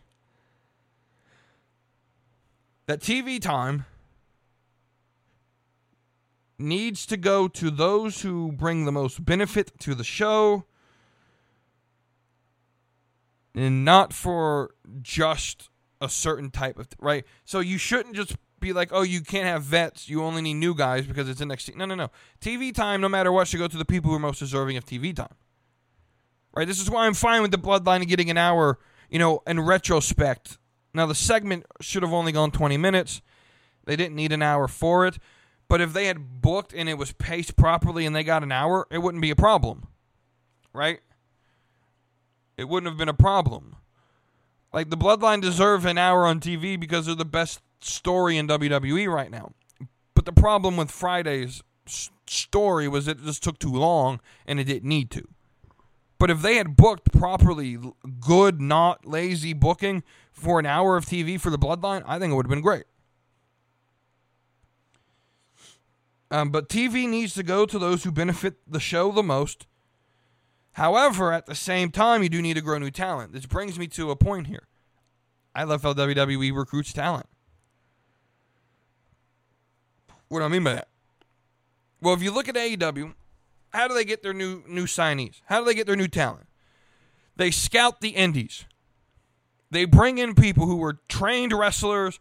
that TV time needs to go to those who bring the most benefit to the show and not for just a certain type of right? So you shouldn't just be like oh you can't have vets you only need new guys because it's NXT no no no. TV time no matter what should go to the people who are most deserving of TV time. Right? This is why I'm fine with the bloodline getting an hour you know in retrospect. Now the segment should have only gone 20 minutes. They didn't need an hour for it but if they had booked and it was paced properly and they got an hour, it wouldn't be a problem. Right? It wouldn't have been a problem. Like the Bloodline deserve an hour on TV because they're the best story in WWE right now. But the problem with Friday's story was it just took too long and it didn't need to. But if they had booked properly, good, not lazy booking for an hour of TV for the Bloodline, I think it would have been great. Um, but TV needs to go to those who benefit the show the most. However, at the same time, you do need to grow new talent. This brings me to a point here. I love how WWE recruits talent. What do I mean by that? Well, if you look at AEW, how do they get their new new signees? How do they get their new talent? They scout the indies. They bring in people who were trained wrestlers,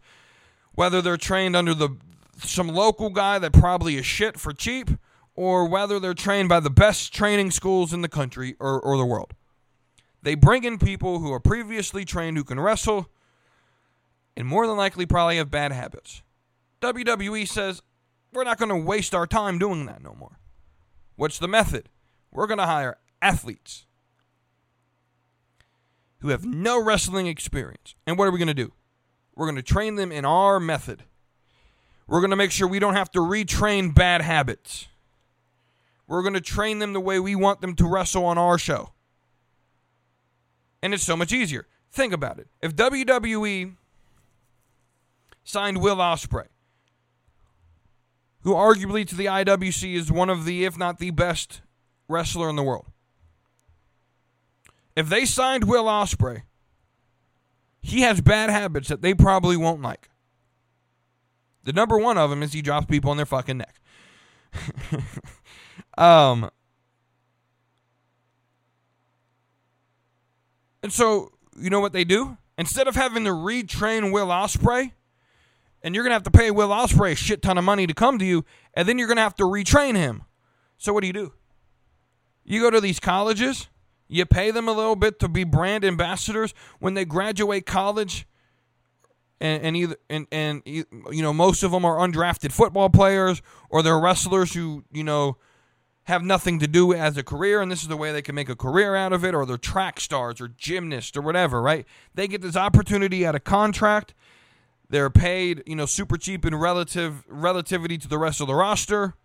whether they're trained under the some local guy that probably is shit for cheap, or whether they're trained by the best training schools in the country or, or the world. They bring in people who are previously trained who can wrestle and more than likely probably have bad habits. WWE says, we're not going to waste our time doing that no more. What's the method? We're going to hire athletes who have no wrestling experience. And what are we going to do? We're going to train them in our method. We're going to make sure we don't have to retrain bad habits. We're going to train them the way we want them to wrestle on our show. And it's so much easier. Think about it. If WWE signed Will Ospreay, who arguably to the IWC is one of the, if not the best wrestler in the world. If they signed Will Ospreay, he has bad habits that they probably won't like. The number one of them is he drops people on their fucking neck. um, and so you know what they do? Instead of having to retrain Will Ospreay, and you're gonna have to pay Will Ospreay a shit ton of money to come to you, and then you're gonna have to retrain him. So what do you do? You go to these colleges, you pay them a little bit to be brand ambassadors. When they graduate college, and, and either and and you know most of them are undrafted football players or they're wrestlers who you know have nothing to do as a career and this is the way they can make a career out of it or they're track stars or gymnasts or whatever right? They get this opportunity at a contract. They're paid you know super cheap in relative relativity to the rest of the roster.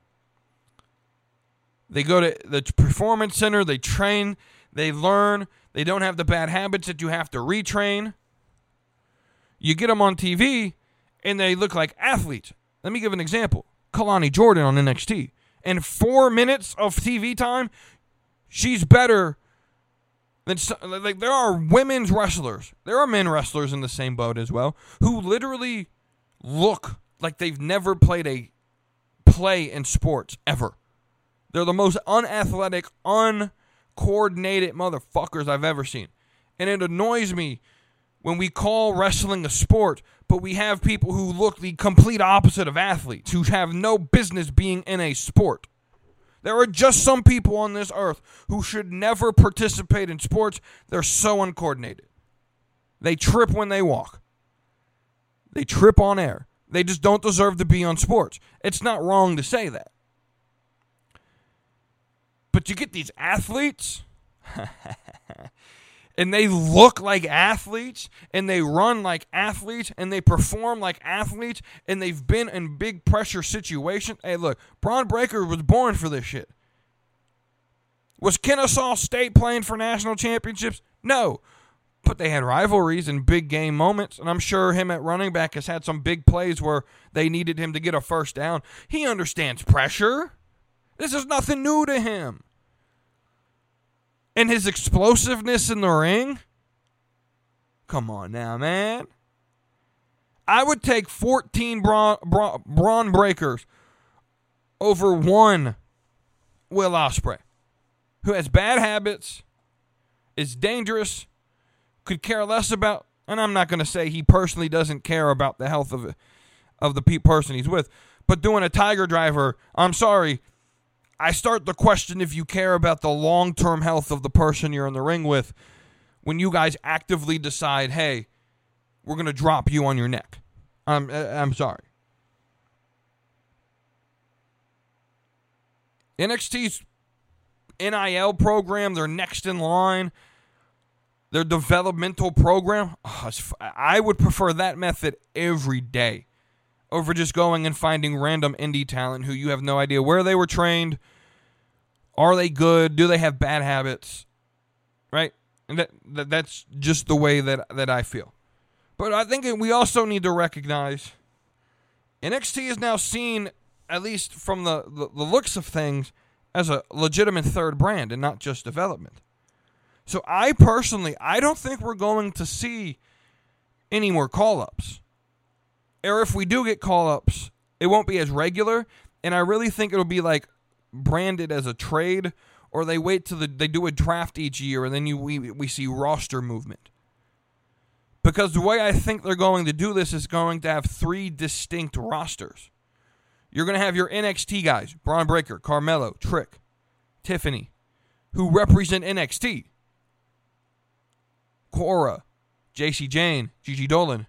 They go to the performance center. They train. They learn. They don't have the bad habits that you have to retrain. You get them on TV and they look like athletes. Let me give an example. Kelani Jordan on NXT. In four minutes of TV time, she's better than like there are women's wrestlers. There are men wrestlers in the same boat as well who literally look like they've never played a play in sports ever. They're the most unathletic, uncoordinated motherfuckers I've ever seen. And it annoys me when we call wrestling a sport, but we have people who look the complete opposite of athletes, who have no business being in a sport. There are just some people on this earth who should never participate in sports. They're so uncoordinated. They trip when they walk, they trip on air. They just don't deserve to be on sports. It's not wrong to say that. But you get these athletes and they look like athletes and they run like athletes and they perform like athletes and they've been in big pressure situations. Hey, look, Bron Breakker was born for this shit. Was Kennesaw State playing for national championships? No. But they had rivalries and big game moments, and I'm sure him at running back has had some big plays where they needed him to get a first down. He understands pressure. This is nothing new to him and his explosiveness in the ring. Come on now, man. I would take 14 Bron, Bron, Bron Breakkers over one Will Ospreay, who has bad habits, is dangerous, could care less about, and I'm not going to say he personally doesn't care about the health of of the person he's with, but doing a Tiger Driver, I'm sorry, I start to question if you care about the long term health of the person you're in the ring with when you guys actively decide, hey, we're going to drop you on your neck. I'm, uh, I'm sorry. NXT's NIL program, their next in line, their developmental program, oh, I would prefer that method every day over just going and finding random indie talent who you have no idea where they were trained, are they good? Do they have bad habits? Right? And that, that that's just the way that that I feel. But I think we also need to recognize NXT is now seen, at least from the, the, the looks of things, as a legitimate third brand and not just development. So I personally, I don't think we're going to see any more call ups. Or if we do get call ups, it won't be as regular. And I really think it'll be like branded as a trade, or they wait till the, they do a draft each year and then you we, we see roster movement. Because the way I think they're going to do this is going to have three distinct rosters. You're going to have your NXT guys, Bron Breakker, Carmelo, Trick, Tiffany, who represent NXT. Cora, Jacy Jayne, Gigi Dolin.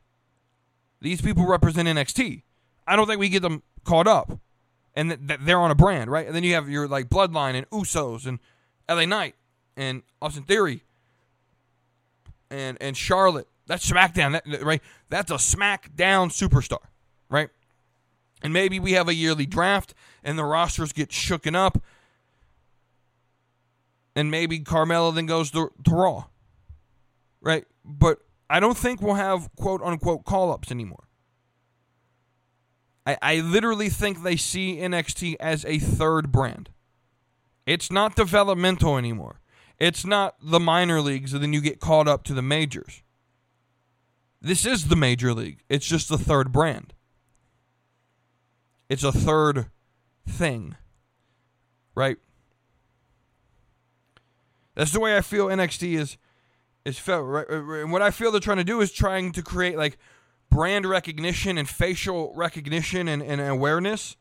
These people represent NXT. I don't think we get them caught up and th- th- they're on a brand, right? And then you have your like Bloodline and Usos and LA Knight and Austin Theory and and Charlotte. That's SmackDown, that, right? That's a SmackDown superstar, right? And maybe we have a yearly draft and the rosters get shooken up. And maybe Carmelo then goes to, to Raw, right? But I don't think we'll have quote unquote call ups anymore. I, I literally think they see NXT as a third brand. It's not developmental anymore. It's not the minor leagues, and then you get caught up to the majors. This is the major league. It's just the third brand. It's a third thing. Right? That's the way I feel NXT is is felt right and what I feel they're trying to do is trying to create like brand recognition and facial recognition and, and awareness,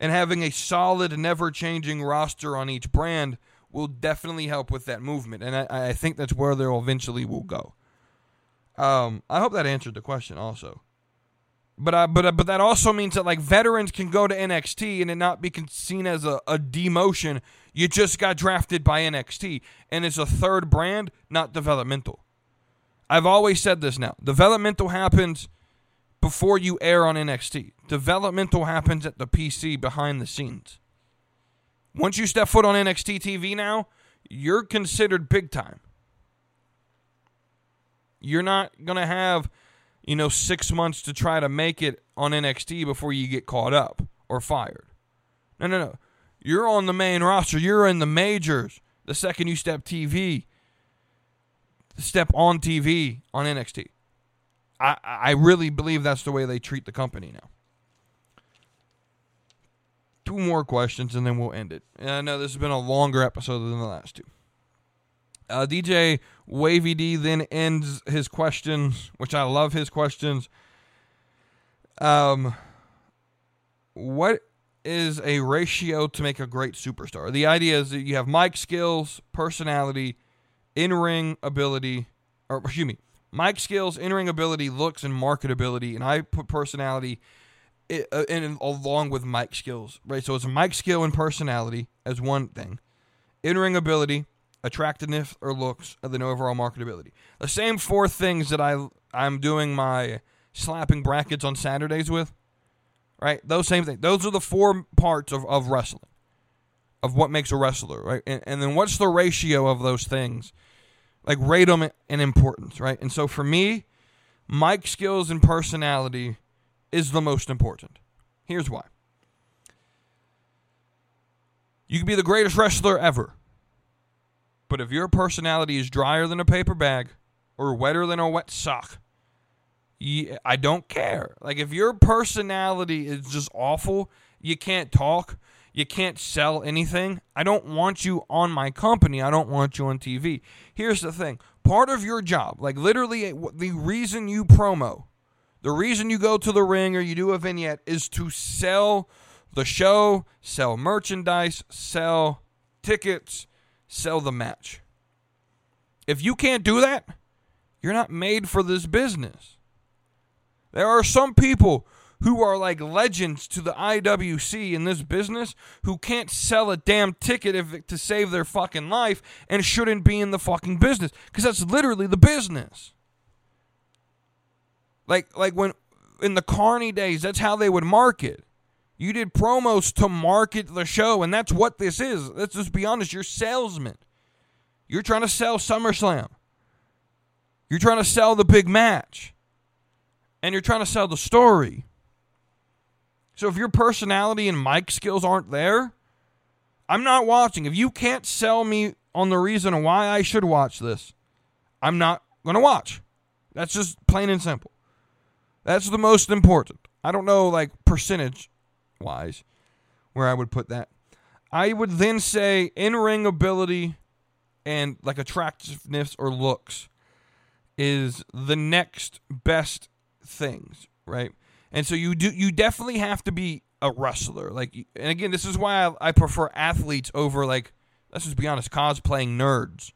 and having a solid, never changing roster on each brand will definitely help with that movement. And I, I think that's where they'll eventually will go. Um, I hope that answered the question also. But but but that also means that like veterans can go to NXT and it not be seen as a, a demotion. You just got drafted by NXT and it's a third brand, not developmental. I've always said this now. Developmental happens before you air on NXT. Developmental happens at the PC behind the scenes. Once you step foot on NXT TV now, you're considered big time. You're not going to have, you know, 6 months to try to make it on NXT before you get caught up or fired. No, no, no. You're on the main roster. You're in the majors. The second you step TV, step on TV on NXT. I I really believe that's the way they treat the company now. Two more questions and then we'll end it. And I know this has been a longer episode than the last two. Uh, DJ Wavy D then ends his questions, which I love his questions. Um, what is a ratio to make a great superstar? The idea is that you have mic skills, personality, in ring ability, or excuse me, mic skills, in ring ability, looks, and marketability. And I put personality uh, in, along with mic skills, right? So it's mic skill and personality as one thing, in ring ability, attractiveness or looks, and then overall marketability. The same four things that I I'm doing my slapping brackets on Saturdays with, right? Those same things. Those are the four parts of, of wrestling, of what makes a wrestler, right? And, and then what's the ratio of those things? Like rate them in importance, right? And so for me, mic skills and personality is the most important. Here's why. You can be the greatest wrestler ever. But if your personality is drier than a paper bag or wetter than a wet sock, I don't care. Like if your personality is just awful, you can't talk, you can't sell anything. I don't want you on my company. I don't want you on TV. Here's the thing. Part of your job, like literally eh, the reason you promo, the reason you go to the ring or you do a vignette is to sell the show, sell merchandise, sell tickets, sell the match. If you can't do that, you're not made for this business. There are some people who are like legends to the IWC in this business who can't sell a damn ticket if, to save their fucking life and shouldn't be in the fucking business because that's literally the business. Like like when in the Carney days, that's how they would market. You did promos to market the show, and that's what this is. Let's just be honest. You're salesman. You're trying to sell SummerSlam. You're trying to sell the big match. And you're trying to sell the story. So if your personality and mic skills aren't there, I'm not watching. If you can't sell me on the reason why I should watch this, I'm not going to watch. That's just plain and simple. That's the most important. I don't know, like, percentage wise, where I would put that. I would then say in ring ability and like attractiveness or looks is the next best things, right? And so you do you definitely have to be a wrestler. Like and again, this is why I, I prefer athletes over like let's just be honest, cosplaying nerds.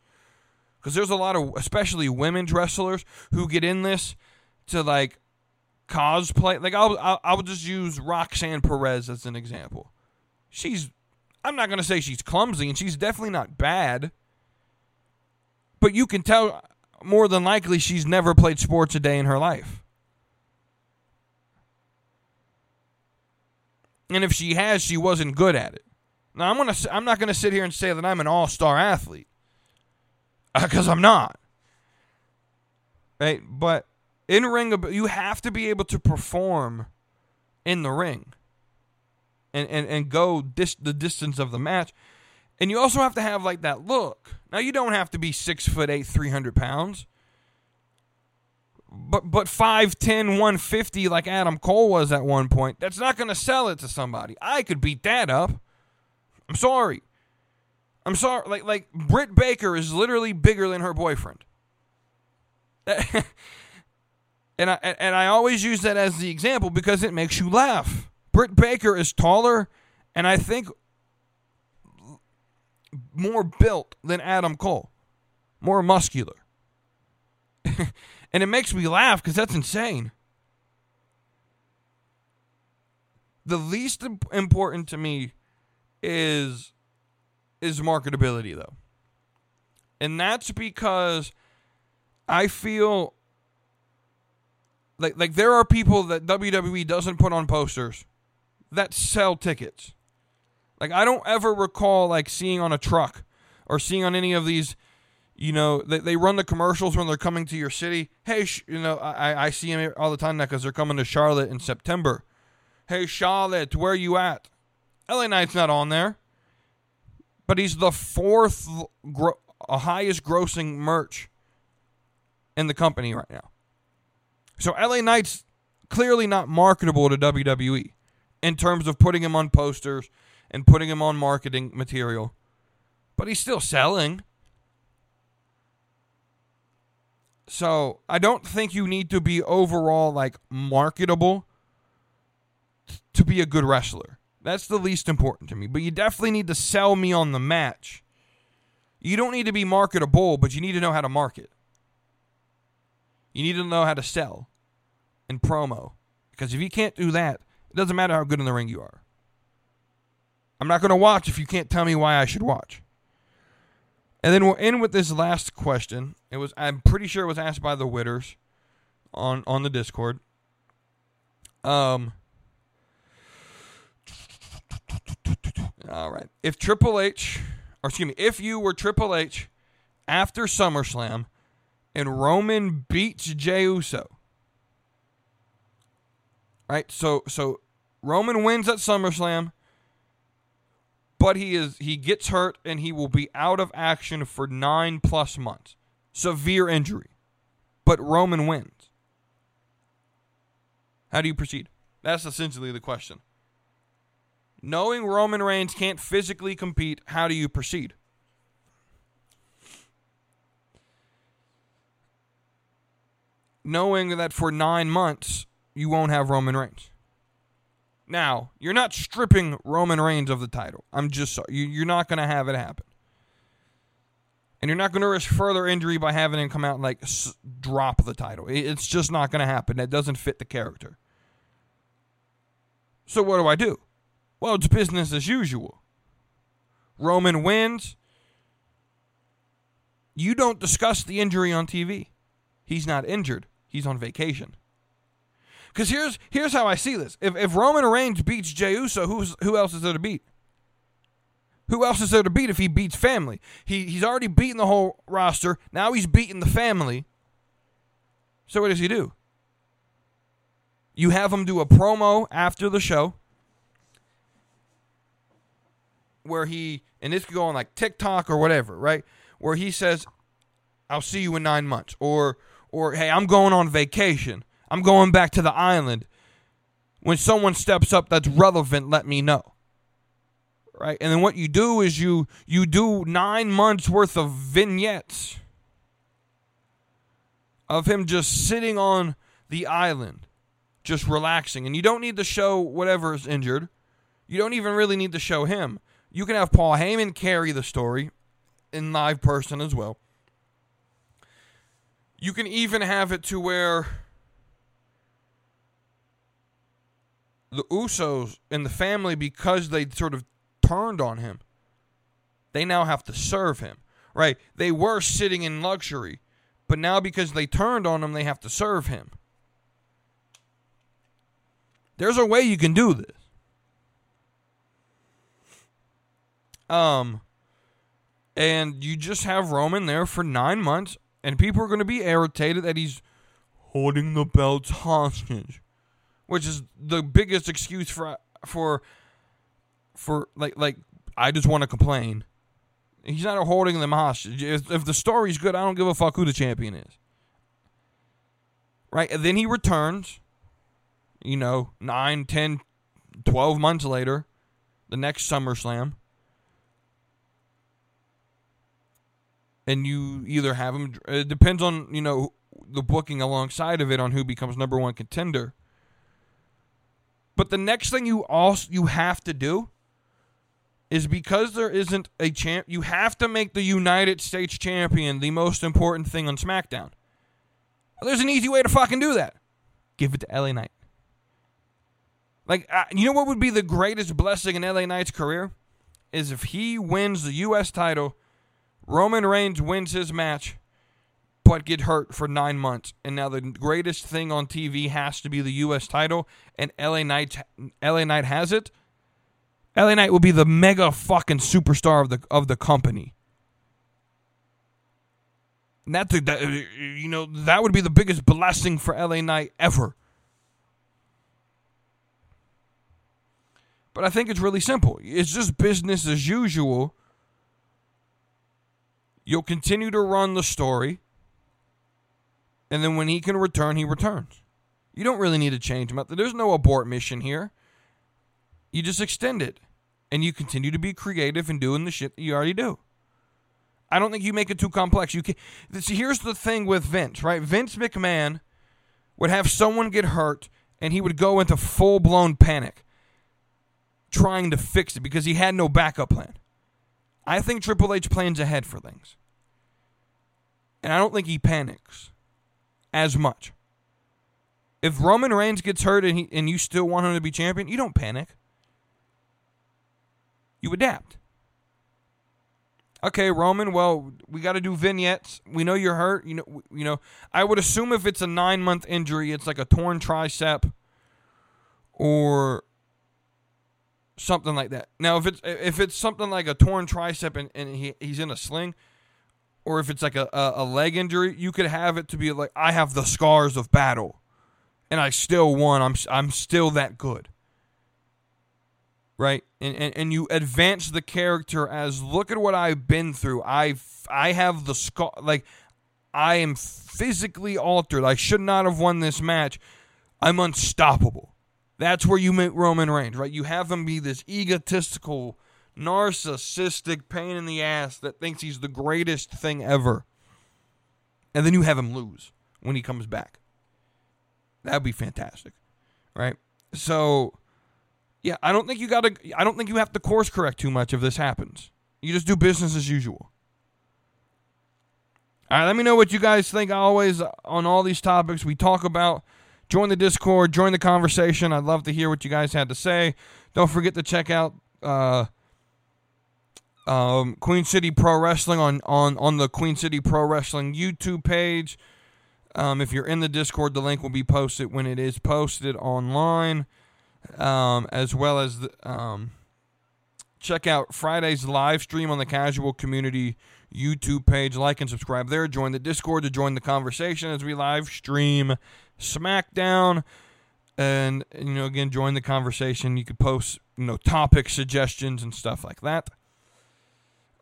Because there's a lot of especially women's wrestlers who get in this to like cosplay. Like I'll, I'll I'll just use Roxanne Perez as an example. She's I'm not gonna say she's clumsy, and she's definitely not bad. But you can tell more than likely she's never played sports a day in her life. And if she has, she wasn't good at it. Now I'm gonna I'm not gonna sit here and say that I'm an all star athlete because uh, I'm not. Right, but in ring, you have to be able to perform in the ring and, and, and go dis- the distance of the match. And you also have to have like that look. Now you don't have to be six foot eight, three hundred pounds. But but 5'10, 150 like Adam Cole was at one point, that's not gonna sell it to somebody. I could beat that up. I'm sorry. I'm sorry. Like like Britt Baker is literally bigger than her boyfriend. And I and I always use that as the example because it makes you laugh. Britt Baker is taller and I think more built than Adam Cole. More muscular. and it makes me laugh because that's insane. The least important to me is is marketability though. And that's because I feel like like there are people that WWE doesn't put on posters that sell tickets. Like I don't ever recall like seeing on a truck or seeing on any of these You know, they, they run the commercials when they're coming to your city. Hey, you know, I, I see them all the time now because they're coming to Charlotte in September. Hey, Charlotte, where you at? LA Knight's not on there, but he's the fourth gro- highest grossing merch in the company right now. So LA Knight's clearly not marketable to WWE in terms of putting him on posters and putting him on marketing material, but he's still selling. So I don't think you need to be overall like marketable to be a good wrestler. That's the least important to me. But you definitely need to sell me on the match. You don't need to be marketable, but you need to know how to market. You need to know how to sell and promo. Because if you can't do that, it doesn't matter how good in the ring you are. I'm not going to watch if you can't tell me why I should watch. And then we'll end with this last question. It was I'm pretty sure it was asked by the Witters on on the Discord. Um All right. If Triple H or excuse me, if you were Triple H after SummerSlam and Roman beats Jey Uso. Right? So so Roman wins at SummerSlam but he is he gets hurt and he will be out of action for 9 plus months. Severe injury. But Roman wins. How do you proceed? That's essentially the question. Knowing Roman Reigns can't physically compete, how do you proceed? Knowing that for 9 months you won't have Roman Reigns. Now, you're not stripping Roman Reigns of the title. I'm just sorry. You, are not going to have it happen. And you're not going to risk further injury by having him come out and like s- drop the title. It's just not going to happen. That doesn't fit the character. So what do I do? Well, it's business as usual. Roman wins. You don't discuss the injury on TV. He's not injured. He's on vacation. Because here's here's how I see this: if if Roman Reigns beats Jey Uso, who's who else is there to beat? Who else is there to beat if he beats family? He he's already beaten the whole roster. Now he's beaten the family. So what does he do? You have him do a promo after the show where he and this could go on like TikTok or whatever, right? Where he says, "I'll see you in nine months," or or "Hey, I'm going on vacation." I'm going back to the island. When someone steps up that's relevant, let me know. Right? And then what you do is you you do 9 months worth of vignettes of him just sitting on the island, just relaxing. And you don't need to show whatever is injured. You don't even really need to show him. You can have Paul Heyman carry the story in live person as well. You can even have it to where the Usos and the family, because they sort of turned on him, they now have to serve him. Right? They were sitting in luxury, but now because they turned on him, they have to serve him. There's a way you can do this. Um, and you just have Roman there for nine months, and people are going to be irritated that he's holding the belts hostage which is the biggest excuse for for for like like I just want to complain. He's not holding them hostage. If, if the story's good, I don't give a fuck who the champion is. Right? And then he returns, you know, 9, 10, 12 months later, the next SummerSlam. And you either have him, it depends on, you know, the booking alongside of it on who becomes number one contender. But the next thing you also you have to do is because there isn't a champ, you have to make the United States champion the most important thing on SmackDown. Well, there's an easy way to fucking do that. Give it to LA Knight. Like, uh, you know what would be the greatest blessing in LA Knight's career? Is if he wins the U.S. title, Roman Reigns wins his match, but get hurt for nine months. And now the greatest thing on TV has to be the U.S. title, and LA Knight, LA Knight has it. LA Knight will be the mega fucking superstar of the of the company. And that's a, that, uh, you know that would be the biggest blessing for LA Knight ever. But I think it's really simple. It's just business as usual. You'll continue to run the story. And then when he can return, he returns. You don't really need to change him. Out. There's no abort mission here. You just extend it. And you continue to be creative and doing the shit that you already do. I don't think you make it too complex. You can see, here's the thing with Vince, right? Vince McMahon would have someone get hurt and he would go into full blown panic trying to fix it because he had no backup plan. I think Triple H plans ahead for things. And I don't think he panics as much. If Roman Reigns gets hurt and, he, and you still want him to be champion, you don't panic. You adapt. Okay, Roman. Well, we got to do vignettes. We know you're hurt. You know, you know. I would assume if it's a nine month injury, it's like a torn tricep, or something like that. Now, if it's if it's something like a torn tricep and, and he, he's in a sling, or if it's like a, a, leg injury, you could have it to be like I have the scars of battle, and I still won. I'm I'm still that good. Right, and, and and you advance the character as look at what I've been through. I I have the scar like I am physically altered. I should not have won this match. I'm unstoppable. That's where you meet Roman Reigns, right? You have him be this egotistical, narcissistic pain in the ass that thinks he's the greatest thing ever. And then you have him lose when he comes back. That'd be fantastic. Right? So yeah, I don't think you got to I don't think you have to course correct too much if this happens. You just do business as usual. All right, let me know what you guys think always on all these topics we talk about. Join the Discord, join the conversation. I'd love to hear what you guys had to say. Don't forget to check out uh, um, Queen City Pro Wrestling on, on, on the Queen City Pro Wrestling YouTube page. Um, if you're in the Discord, the link will be posted when it is posted online, um, as well as the, um, check out Friday's live stream on the Casual Community YouTube page. Like and subscribe there. Join the Discord to join the conversation as we live stream SmackDown. And, you know, again, join the conversation. You could post, you know, topic suggestions and stuff like that.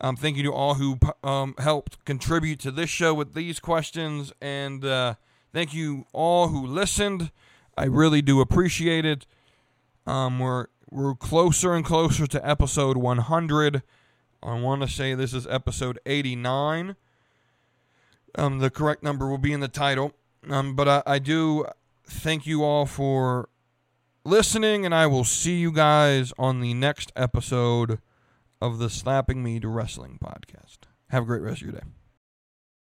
Um, thank you to all who um, helped contribute to this show with these questions. And uh, thank you all who listened. I really do appreciate it. Um, we're, we're closer and closer to episode 100. I want to say this is episode 89. Um, the correct number will be in the title. Um, but I, I do thank you all for listening, and I will see you guys on the next episode of the Slapping Meat Wrestling podcast. Have a great rest of your day.